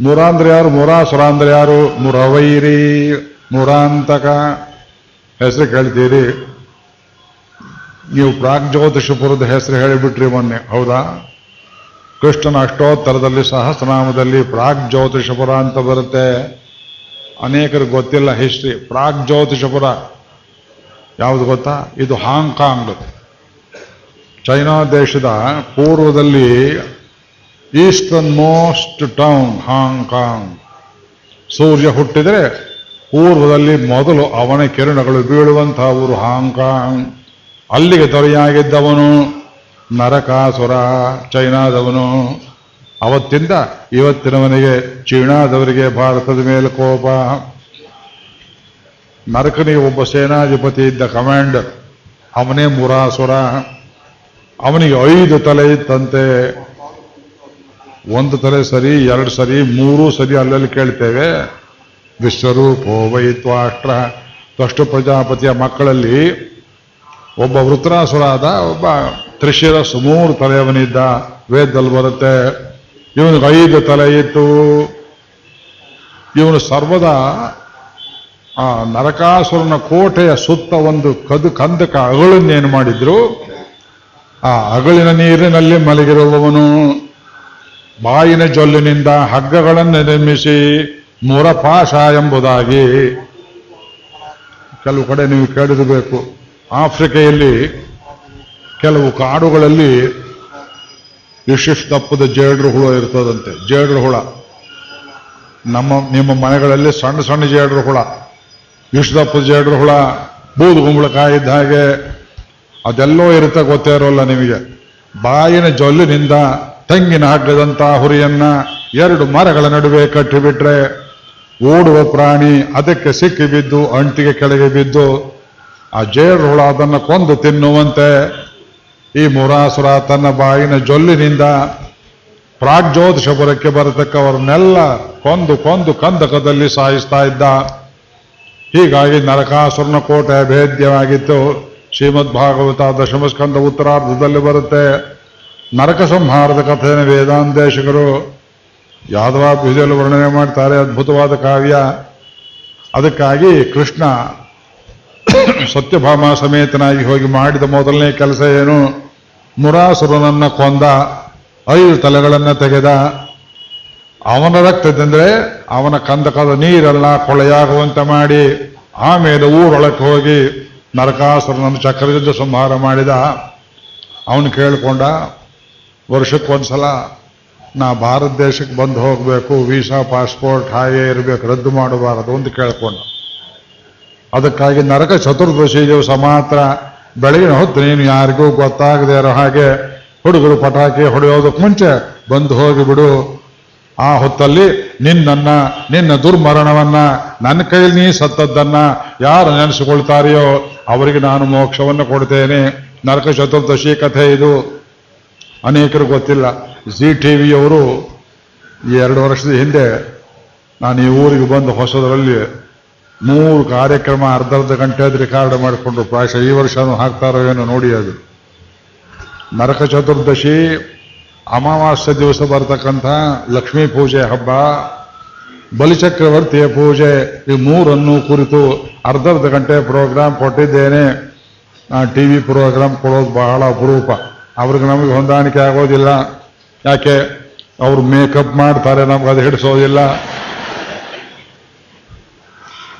ಮುರ ಅಂದ್ರೆ ಯಾರು? ಮುರಾಸುರ ಅಂದ್ರೆ ಯಾರು? ಮುರವೈರಿ ಮುರಾಂತಕ. ಹೆಸರು ಕೇಳ್ತೀರಿ? ನೀವು ಪ್ರಾಗ್ಜ್ಯೋತಿಷಪುರದ ಹೆಸರು ಹೇಳಿಬಿಟ್ರಿ ಮೊನ್ನೆ, ಹೌದಾ? ಕೃಷ್ಣನ ಅಷ್ಟೋತ್ತರದಲ್ಲಿ ಸಹಸ್ರನಾಮದಲ್ಲಿ ಪ್ರಾಗ್ ಜ್ಯೋತಿಷಪುರ ಅಂತ ಬರುತ್ತೆ. ಅನೇಕರಿಗೆ ಗೊತ್ತಿಲ್ಲ ಹಿಸ್ಟ್ರಿ ಪ್ರಾಗ್ಜ್ಯೋತಿಷಪುರ ಯಾವುದು ಗೊತ್ತಾ? ಇದು ಹಾಂಗ್ಕಾಂಗ್ ಚೈನಾ ದೇಶದ ಪೂರ್ವದಲ್ಲಿ eastern most town Hong Kong ಸೂರ್ಯ ಹುಟ್ಟಿದರೆ ಪೂರ್ವದಲ್ಲಿ ಮೊದಲು ಅವನ ಕಿರಣಗಳು ಬೀಳುವಂತಹ ಊರು ಹಾಂಗ್ಕಾಂಗ್ ಅಲ್ಲಿಗೆ ತೊರೆಯಾಗಿದ್ದವನು ನರಕಾಸುರ ಚೈನಾದವನು. ಅವತ್ತಿಂದ ಇವತ್ತಿನವನಿಗೆ ಚೀನಾದವರಿಗೆ ಭಾರತದ ಮೇಲೆ ಕೋಪ. ನರಕನಿಗೆ ಒಬ್ಬ ಸೇನಾಧಿಪತಿ ಇದ್ದ ಕಮಾಂಡರ್ ಅವನೇ ಮುರಾಸುರ. ಅವನಿಗೆ ಐದು ತಲೆ ಇತ್ತಂತೆ. ಒಂದು ತಲೆ ಸರಿ, ಎರಡು ಸರಿ, ಮೂರು ಸರಿ ಅಲ್ಲಲ್ಲಿ ಕೇಳ್ತೇವೆ. ವಿಶ್ವರೂಪೋ ವೈತ್ವಾಷ್ಟ್ರ ತ್ವಷ್ಟು ಪ್ರಜಾಪತಿಯ ಮಕ್ಕಳಲ್ಲಿ ಒಬ್ಬ ವೃತ್ರಾಸುರಾದ ಒಬ್ಬ ತ್ರಿಶಿರಸ್ ಸುಮೂರು ತಲೆಯವನಿದ್ದ, ವೇದದಲ್ಲಿ ಬರುತ್ತೆ, ಇವನಿಗೆ ಐದು ತಲೆ ಇತ್ತು. ಇವನು ಸರ್ವದ, ಆ, ನರಕಾಸುರನ ಕೋಟೆಯ ಸುತ್ತ ಒಂದು ಕದು, ಕಂದಕ ಅಗಳನ್ನೇನು ಮಾಡಿದ್ರು? ಆ ಅಗಳಿನ ನೀರಿನಲ್ಲಿ ಮಲಗಿರುವವನು, ಬಾಯಿನ ಜೊಲ್ಲಿನಿಂದ ಹಗ್ಗಗಳನ್ನು ನಿರ್ಮಿಸಿ ಮುರಪಾಶ ಎಂಬುದಾಗಿ. ಕೆಲವು ಕಡೆ ನೀವು ಕೇಳಿರಬೇಕು. ಆಫ್ರಿಕೆಯಲ್ಲಿ ಕೆಲವು ಕಾಡುಗಳಲ್ಲಿ ಇಷ್ಟಿಷ್ಟು ದಪ್ಪದ ಜೇಡ್ರು ಹುಳ ಇರ್ತದಂತೆ. ಜೇಡ್ರು ಹುಳ. ನಮ್ಮ, ನಿಮ್ಮ ಮನೆಗಳಲ್ಲಿ ಸಣ್ಣ ಸಣ್ಣ ಜೇಡ್ರು ಹುಳ. ಇಷ್ಟು ದಪ್ಪದ ಜೇಡ್ರು ಹುಳ, ಬೂದು ಇದ್ದ ಹಾಗೆ ಅದೆಲ್ಲೋ ಇರುತ್ತೆ, ಗೊತ್ತೇ ಇರೋಲ್ಲ ನಿಮಗೆ. ಬಾಯಿನ ಜೊಲ್ಲಿನಿಂದ ತೆಂಗಿನ ಹಗ್ಗದಂತ ಹುರಿಯನ್ನ ಎರಡು ಮರಗಳ ನಡುವೆ ಕಟ್ಟಿಬಿಟ್ರೆ ಓಡುವ ಪ್ರಾಣಿ ಅದಕ್ಕೆ ಸಿಕ್ಕಿ ಬಿದ್ದು, ಅಂಟಿಗೆ ಕೆಳಗೆ ಬಿದ್ದು, ಆ ಜೇಡ್ರು ಹುಳ ಅದನ್ನು ಕೊಂದು ತಿನ್ನುವಂತೆ ಈ ಮುರಾಸುರ ತನ್ನ ಬಾಯಿನ ಜೊಲ್ಲಿನಿಂದ ಪ್ರಾಗ್ಜ್ಯೋತಿಷಪುರಕ್ಕೆ ಬರತಕ್ಕವರನ್ನೆಲ್ಲ ಕೊಂದು ಕೊಂದು ಕಂದಕದಲ್ಲಿ ಸಾಯಿಸ್ತಾ ಇದ್ದ. ಹೀಗಾಗಿ ನರಕಾಸುರನ ಕೋಟೆ ಭೇದ್ಯವಾಗಿತ್ತು ಶ್ರೀಮದ್ ಭಾಗವತ ದಶಮಸ್ಕಂದ ಉತ್ತರಾರ್ಧದಲ್ಲಿ ಬರುತ್ತೆ. ನರಕ ಸಂಹಾರದ ಕಥೆಯನ್ನು ವೇದಾಂತೇಶಕರು ಯಾದವಾಭ್ಯುದಲ್ಲಿ ವರ್ಣನೆ ಮಾಡ್ತಾರೆ. ಅದ್ಭುತವಾದ ಕಾವ್ಯ. ಅದಕ್ಕಾಗಿ ಕೃಷ್ಣ ಸತ್ಯಭಾಮ ಸಮೇತನಾಗಿ ಹೋಗಿ ಮಾಡಿದ ಮೊದಲನೇ ಕೆಲಸ ಏನು? ಮುರಾಸುರನನ್ನ ಕೊಂದ ಐದು ತಲೆಗಳನ್ನು ತೆಗೆದ ಅವನ ರಕ್ತದಂದ್ರೆ ಅವನ ಕಂದಕದ ನೀರೆಲ್ಲ ಕೊಳೆಯಾಗುವಂತೆ ಮಾಡಿ ಆಮೇಲೆ ಊರೊಳಕ್ಕೆ ಹೋಗಿ ನರಕಾಸುರನನ್ನು ಚಕ್ರದಿಂದ ಸಂಹಾರ ಮಾಡಿದ. ಅವನು ಕೇಳಿಕೊಂಡ, ವರ್ಷಕ್ಕೊಂದ್ಸಲ ನಾ ಭಾರತ ದೇಶಕ್ಕೆ ಬಂದು ಹೋಗಬೇಕು, ವೀಸಾ ಪಾಸ್ಪೋರ್ಟ್ ಹಾಗೆ ಇರಬೇಕು, ರದ್ದು ಮಾಡಬಾರದು ಅಂತ ಕೇಳಿಕೊಂಡ. ಅದಕ್ಕಾಗಿ ನರಕ ಚತುರ್ದಶಿ ದಿವಸ ಮಾತ್ರ ಬೆಳಗಿನ ಹೊತ್ತು ನೀನು ಯಾರಿಗೂ ಗೊತ್ತಾಗದೆ ಇರೋ ಹಾಗೆ ಹುಡುಗರು ಪಟಾಕಿ ಹೊಡೆಯೋದಕ್ಕೆ ಮುಂಚೆ ಬಂದು ಹೋಗಿಬಿಡು ಆ ಹೊತ್ತಲ್ಲಿ ನಿನ್ನನ್ನ, ನಿನ್ನ ದುರ್ಮರಣವನ್ನ, ನನ್ನ ಕೈಯಲ್ಲಿ ನೀ ಸತ್ತದ್ದನ್ನ ಯಾರು ನೆನೆಸಿಕೊಳ್ತಾರೆಯೋ ಅವರಿಗೆ ನಾನು ಮೋಕ್ಷವನ್ನು ಕೊಡ್ತೇನೆ. ನರಕ ಚತುರ್ದಶಿ ಕಥೆ ಇದು. ಅನೇಕರು ಗೊತ್ತಿಲ್ಲ. ಜಿ ಟಿ ವಿಯವರು ಎರಡು ವರ್ಷದ ಹಿಂದೆ ನಾನು ಈ ಊರಿಗೆ ಬಂದು ಹೊಸದರಲ್ಲಿ ಮೂರು ಕಾರ್ಯಕ್ರಮ ಅರ್ಧ ಅರ್ಧ ಗಂಟೆ ರೆಕಾರ್ಡ್ ಮಾಡಿಕೊಂಡ್ರು. ಪ್ರಾಯಶಃ ಈ ವರ್ಷನೂ ಹಾಕ್ತಾರೋ ಏನೋ ನೋಡಿ ಅದು. ನರಕ ಚತುರ್ದಶಿ, ಅಮಾವಾಸ್ಯ ದಿವಸ ಬರ್ತಕ್ಕಂಥ ಲಕ್ಷ್ಮೀ ಪೂಜೆ ಹಬ್ಬ ಬಲಿಚಕ್ರವರ್ತಿಯ ಪೂಜೆ, ಈ ಮೂರನ್ನು ಕುರಿತು ಅರ್ಧ ಅರ್ಧ ಗಂಟೆ ಪ್ರೋಗ್ರಾಮ್ ಕೊಟ್ಟಿದ್ದೇನೆ. ಟಿ ವಿ ಪ್ರೋಗ್ರಾಮ್ ಕೊಡೋದು ಬಹಳ ಅಪರೂಪ. ಅವ್ರಿಗೆ ನಮಗೆ ಹೊಂದಾಣಿಕೆ ಆಗೋದಿಲ್ಲ. ಯಾಕೆ? ಅವರು ಮೇಕಪ್ ಮಾಡ್ತಾರೆ, ನಮ್ಗೆ ಅದು ಹಿಡಿಸೋದಿಲ್ಲ.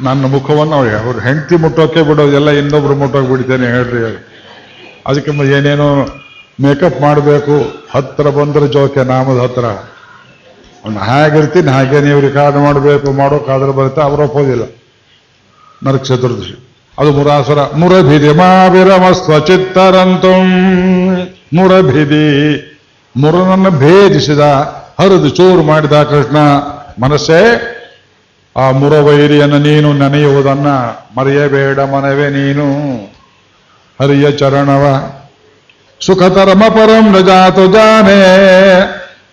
ನನ್ನ ಮುಖವನ್ನು ಅವ್ರು ಹೆಂಡತಿ ಮುಟ್ಟೋಕೆ ಬಿಡೋದೆಲ್ಲ ಇನ್ನೊಬ್ರು ಮುಟ್ಟೋಕೆ ಬಿಡ್ತೇನೆ ಹೇಳ್ರಿ ಅದಕ್ಕೆ ಏನೇನೋ ಮೇಕಪ್ ಮಾಡಬೇಕು, ಹತ್ರ ಬಂದ್ರೆ ಜೋಕೆ, ನಾಮದ ಹತ್ರ. ಅವ್ನು ಹೇಗಿರ್ತೀನಿ ಹಾಗೆ ನೀವು ರಿಕಾರ್ಡ್ ಮಾಡಬೇಕು ಮಾಡೋಕ್ಕಾದ್ರೆ ಬರುತ್ತೆ, ಅವರು ಒಪ್ಪೋದಿಲ್ಲ. ನರಕ ಚತುರ್ದಶಿ ಅದು ಮುರಾಸುರ ಮುರಭಿದಿ ಮಾವಿರಮ ಸ್ವಚಿತ್ತರಂತು ಮುರಭಿದಿ ಮುರನನ್ನು ಭೇದಿಸಿದ, ಹರಿದು ಚೂರು ಮಾಡಿದ ಕೃಷ್ಣ, ಮನಸ್ಸೇ ಆ ಮುರವೈರಿಯನ್ನು ನೀನು ನೆನೆಯುವುದನ್ನ ಮರೆಯಬೇಡ ಮನವೇ ನೀನು. ಹರಿಯ ಚರಣವ. ಸುಖತರಮ ಪರಂ ನಜಾತು ಜಾತು ಜಾನೇ.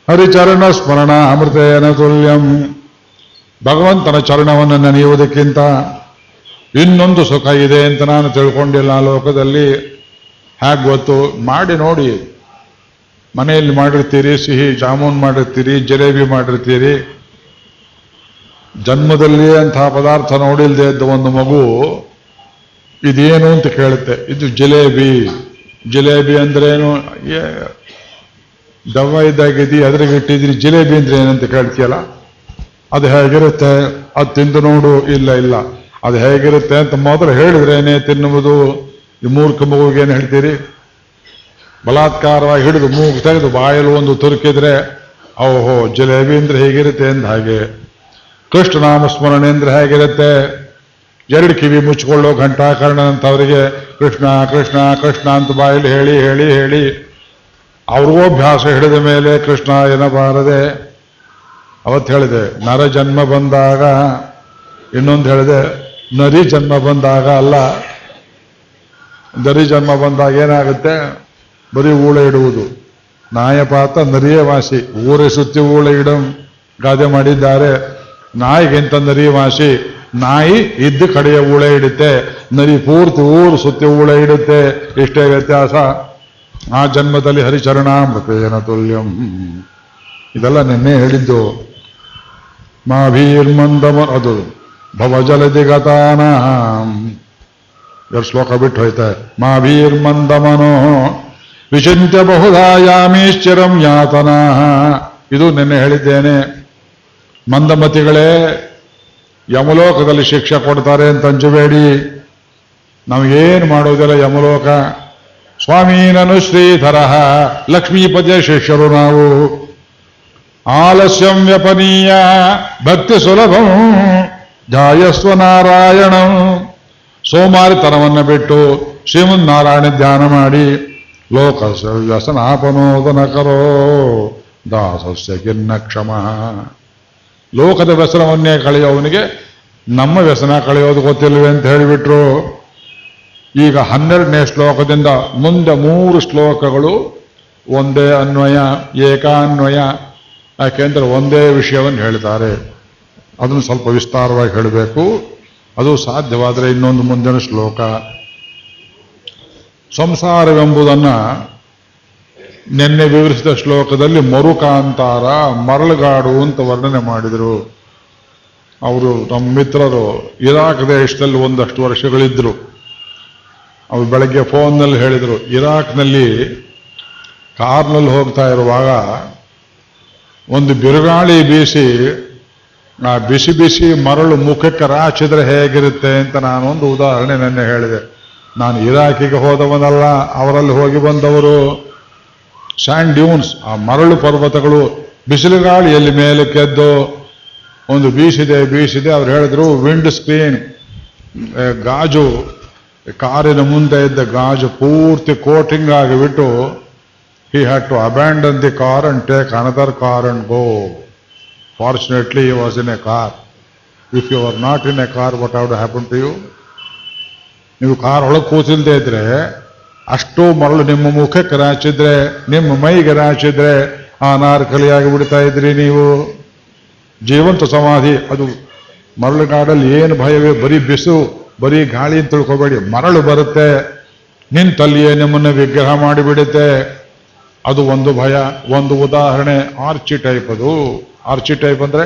ಹರಿಚರಣ ಸ್ಮರಣ ಅಮೃತೇನ ತುಲ್ಯಂ. ಭಗವಂತನ ಚರಣವನ್ನು ನೆನೆಯುವುದಕ್ಕಿಂತ ಇನ್ನೊಂದು ಸುಖ ಇದೆ ಅಂತ ನಾನು ತಿಳ್ಕೊಂಡಿಲ್ಲ ಲೋಕದಲ್ಲಿ. ಹೇಗೆ ಗೊತ್ತು. ಮಾಡಿ ನೋಡಿ. ಮನೆಯಲ್ಲಿ ಮಾಡಿರ್ತೀರಿ, ಸಿಹಿ ಜಾಮೂನ್ ಮಾಡಿರ್ತೀರಿ, ಜಲೇಬಿ ಮಾಡಿರ್ತೀರಿ. ಜನ್ಮದಲ್ಲಿ ಅಂತಹ ಪದಾರ್ಥ ನೋಡಿಲ್ದೇ ಇದ್ದ ಒಂದು ಮಗು ಇದೇನು ಅಂತ ಕೇಳುತ್ತೆ. ಇದು ಜಿಲೇಬಿ. ಜಿಲೇಬಿ ಅಂದ್ರೇನು? ಏನು ದವ್ವ ಇದ್ದಾಗಿದ್ದಿ ಅದ್ರಿಗೆ ಇಟ್ಟಿದ್ರಿ, ಜಿಲೇಬಿ ಅಂದ್ರೆ ಏನಂತ ಕೇಳ್ತೀಯಲ್ಲ? ಅದು ಹೇಗಿರುತ್ತೆ? ಅದು ತಿಂದು ನೋಡು, ಇಲ್ಲ ಇಲ್ಲ. ಅದು ಹೇಗಿರುತ್ತೆ ಅಂತ ಮೊದಲು ಹೇಳಿದ್ರೇನೆ ತಿನ್ನುವುದು? ಈ ಮೂರ್ಖ ಮಗುವಿಗೆ ಏನು ಹೇಳ್ತೀರಿ? ಬಲಾತ್ಕಾರವಾಗಿ ಹಿಡಿದು ಮೂಗು ತೆಗೆದು ಬಾಯಲ್ಲಿ ಒಂದು ತುರುಕಿದ್ರೆ, ಓಹೋ, ಜಿಲೇಬಿ ಅಂದ್ರೆ ಹೇಗಿರುತ್ತೆ ಅಂದ ಹಾಗೆ. ಕೃಷ್ಣನಾಮ ಸ್ಮರಣೆ ಅಂದ್ರೆ ಹೇಗಿರುತ್ತೆ? ಎರಡು ಕಿವಿ ಮುಚ್ಚಿಕೊಳ್ಳೋ ಘಂಟಾಕರ್ಣ ಅಂತವರಿಗೆ ಕೃಷ್ಣ ಕೃಷ್ಣ ಕೃಷ್ಣ ಅಂತ ಬಾಯಲ್ಲಿ ಹೇಳಿ ಹೇಳಿ ಹೇಳಿ. ಅವ್ರಿಗೂ ಅಭ್ಯಾಸ ಹಿಡಿದ ಮೇಲೆ ಕೃಷ್ಣ ಏನಬಾರದೆ ಅವತ್ತು ಹೇಳಿದೆ, ನರ ಜನ್ಮ ಬಂದಾಗ, ಇನ್ನೊಂದು ಹೇಳಿದೆ, ನರಿ ಜನ್ಮ ಬಂದಾಗ ಅಲ್ಲ. ನರಿ ಜನ್ಮ ಬಂದಾಗ ಏನಾಗುತ್ತೆ? ಬರೀ ಊಳೆ ಇಡುವುದು. ನಾಯಪಾತ ನರಿಯೇ ವಾಸಿ. ಊರೇ ಸುತ್ತಿ ಊಳೆ ಇಡಂ. ಗಾದೆ ಮಾಡಿದ್ದಾರೆ. ನಾಯಿಗಿಂತ ನರಿ ವಾಸಿ ನಾಯಿ ಇದ್ದ ಕಡೆಯ ಊಳೆ ಇಡುತ್ತೆ ನರಿ ಪೂರ್ತಿ ಊರು ಸುತ್ತಿ ಊಳೆ ಇಡುತ್ತೆ ಇಷ್ಟೇ ವ್ಯತ್ಯಾಸ. ಆ ಜನ್ಮದಲ್ಲಿ ಹರಿಚರಣಾಮೃತೇನ ತುಲ್ಯಂ. ಇದೆಲ್ಲ ನಿನ್ನೆ ಹೇಳಿದ್ದು. ಮಾಭೀರ್ಮಂದಮ ಅದು ಭವಜಲದಿ ಗತಾನ ಎರಡು ಶ್ಲೋಕ ಬಿಟ್ಟು ಹೋಯ್ತೆ. ಮಾಭೀರ್ಮಂದಮನೋ ವಿಚಿಂತ್ಯ ಬಹುಧಾಯಾಮೀಶ್ಚಿರಂ ಯಾತನಾ. ಇದು ನಿನ್ನೆ ಹೇಳಿದ್ದೇನೆ. ಮಂದಮತಿಗಳೇ, ಯಮಲೋಕದಲ್ಲಿ ಶಿಕ್ಷೆ ಕೊಡ್ತಾರೆ ಅಂತ ಅಂಜಬೇಡಿ. ನಮಗೇನು ಮಾಡೋದಿಲ್ಲ ಯಮಲೋಕ. ಸ್ವಾಮೀನನು ಶ್ರೀಧರ ಲಕ್ಷ್ಮೀಪದ್ಯ ಶಿಷ್ಯರು ನಾವು. ಆಲಸ್ಯಂ ವ್ಯಪನೀಯ, ಭಕ್ತಿ ಸುಲಭಂ, ಜಾಯಸ್ವ ನಾರಾಯಣಂ. ಸೋಮಾರಿತನವನ್ನು ಬಿಟ್ಟು ಶ್ರೀಮನ್ನಾರಾಯಣ ಧ್ಯಾನ ಮಾಡಿ, ಲೋಕ ವ್ಯಸನಾಪನೋದನ ಕರೋ, ದಾಸಸ್ಯ ಕಿನ್ನ ಕ್ಷಮ. ಲೋಕದ ವ್ಯಸನವನ್ನೇ ಕಳೆಯೋವನಿಗೆ ನಮ್ಮ ವ್ಯಸನ ಕಳೆಯೋದು ಗೊತ್ತಿಲ್ಲವೆ ಅಂತ ಹೇಳಿಬಿಟ್ರು. ಈಗ ಹನ್ನೆರಡನೇ ಶ್ಲೋಕದಿಂದ ಮುಂದೆ ಮೂರು ಶ್ಲೋಕಗಳು ಒಂದೇ ಅನ್ವಯ, ಏಕಾನ್ವಯ, ಯಾಕೆಂದ್ರೆ ಒಂದೇ ವಿಷಯವನ್ನು ಹೇಳ್ತಾರೆ. ಅದನ್ನು ಸ್ವಲ್ಪ ವಿಸ್ತಾರವಾಗಿ ಹೇಳಬೇಕು. ಅದು ಸಾಧ್ಯವಾದರೆ ಇನ್ನೊಂದು ಮುಂದಿನ ಶ್ಲೋಕ. ಸಂಸಾರವೆಂಬುದನ್ನ ನಿನ್ನೆ ವಿವರಿಸಿದ ಶ್ಲೋಕದಲ್ಲಿ ಮರುಕಾಂತಾರ, ಮರಳುಗಾಡು ಅಂತ ವರ್ಣನೆ ಮಾಡಿದರು. ಅವರು ನಮ್ಮ ಮಿತ್ರರು, ಇರಾಕ್ ದೇಶದಲ್ಲಿ ಒಂದಷ್ಟು ವರ್ಷಗಳಿದ್ರು. ಅವ್ರು ಬೆಳಗ್ಗೆ ಫೋನ್ನಲ್ಲಿ ಹೇಳಿದರು, ಇರಾಕ್ನಲ್ಲಿ ಕಾರ್ನಲ್ಲಿ ಹೋಗ್ತಾ ಇರುವಾಗ ಒಂದು ಬಿರುಗಾಳಿ ಬೀಸಿ ಆ ಬಿಸಿ ಬಿಸಿ ಮರಳು ಮುಖಕ್ಕೆ ರಾಚಿದ್ರೆ ಹೇಗಿರುತ್ತೆ ಅಂತ ನಾನೊಂದು ಉದಾಹರಣೆ ನೆನ್ನೆ ಹೇಳಿದೆ. ನಾನು ಇರಾಕಿಗೆ ಹೋದವನಲ್ಲ, ಅವರಲ್ಲಿ ಹೋಗಿ ಬಂದವರು. ಸ್ಯಾಂಡ್ ಡ್ಯೂನ್ಸ್ ಆ ಮರಳು ಪರ್ವತಗಳು ಬಿಸಿಲುಗಾಳಿ ಎಲ್ಲಿ ಮೇಲೆ ಕೆದ್ದು, ಒಂದು ಬೀಸಿದೆ ಬೀಸಿದೆ, ಅವ್ರು ಹೇಳಿದ್ರು ವಿಂಡ್ ಸ್ಕ್ರೀನ್ ಗಾಜು, ಕಾರಿನ ಮುಂದೆ ಇದ್ದ ಗಾಜು ಪೂರ್ತಿ ಕೋಟಿಂಗ್ ಆಗಿಬಿಟ್ಟು he had to abandon the car and take another car and go fortunately you was in a car if you are not in a car what happen to you ನೀವು car ಒಳಗೆ ಕೂತಿ ಅಷ್ಟು ಮರಳು ನಿಮ್ಮ ಮುಖಕ್ಕೆ ರಾಚಿದ್ರೆ ನಿಮ್ಮ ಮೈಗೆ ರಾಚಿದ್ರೆ ನಾರ್ಕಲಿಯಾಗಿ ಬಿಡ್ತಾ ಇದ್ರಿ ನೀವು. ಜೀವಂತ ಸಮಾಧಿ, ಅದು ಮರಳುಗಾಡಲ್ಲಿ ಏನು ಭಯವೇ, ಬರೀ ಬಿಸು, ಬರೀ ಗಾಳಿ ಅಂತ ತಿಳ್ಕೊಬೇಡಿ. ಮರಳು ಬರುತ್ತೆ, ನಿಂತಲ್ಲಿಯೇ ನಿಮ್ಮನ್ನು ವಿಗ್ರಹ ಮಾಡಿಬಿಡುತ್ತೆ. ಅದು ಒಂದು ಭಯ, ಒಂದು ಉದಾಹರಣೆ, ಆರ್ಚಿ ಟೈಪ್ ಅದು. ಆರ್ಚಿ ಟೈಪ್ ಅಂದ್ರೆ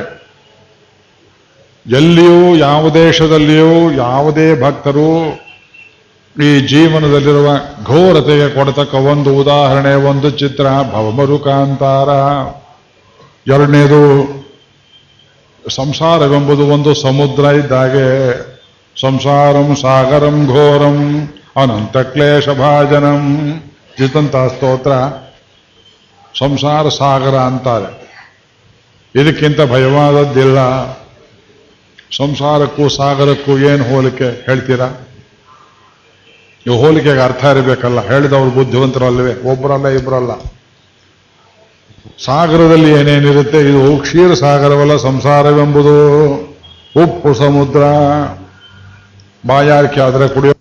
ಎಲ್ಲಿಯೂ, ಯಾವ ದೇಶದಲ್ಲಿಯೂ, ಯಾವುದೇ ಭಕ್ತರು ಈ ಜೀವನದಲ್ಲಿರುವ ಘೋರತೆಗೆ ಕೊಡತಕ್ಕ ಒಂದು ಉದಾಹರಣೆ, ಒಂದು ಚಿತ್ರ, ಭವಮರುಕಾಂತಾರ. ಎರಡನೇದು, ಸಂಸಾರವೆಂಬುದು ಒಂದು ಸಮುದ್ರ ಇದ್ದಾಗೆ ಸಂಸಾರಂ ಸಾಗರಂ ಘೋರಂ ಅನಂತ ಕ್ಲೇಶ ಭಾಜನಂ ಜಿತಂತ ಸ್ತೋತ್ರ. ಸಂಸಾರ ಸಾಗರ ಅಂತಾರೆ. ಇದಕ್ಕಿಂತ ಭಯವಾದದ್ದಿಲ್ಲ. ಸಂಸಾರಕ್ಕೂ ಸಾಗರಕ್ಕೂ ಏನು ಹೋಲಿಕೆ ಹೇಳ್ತೀರಾ? ಈ ಹೋಲಿಕೆಗೆ ಅರ್ಥ ಇರಬೇಕಲ್ಲ. ಹೇಳಿದವರು ಬುದ್ಧಿವಂತರಲ್ಲವೇ? ಒಬ್ಬರಲ್ಲ ಇಬ್ಬರಲ್ಲ ಸಾಗರದಲ್ಲಿ ಏನೇನಿರುತ್ತೆ? ಇದು ಕ್ಷೀರ ಸಾಗರವಲ್ಲ, ಸಂಸಾರವೆಂಬುದು. ಉಪ್ಪು ಸಮುದ್ರ. ಬಾಯಾರಿಕೆ ಆದರೆ ಕುಡಿಯೋ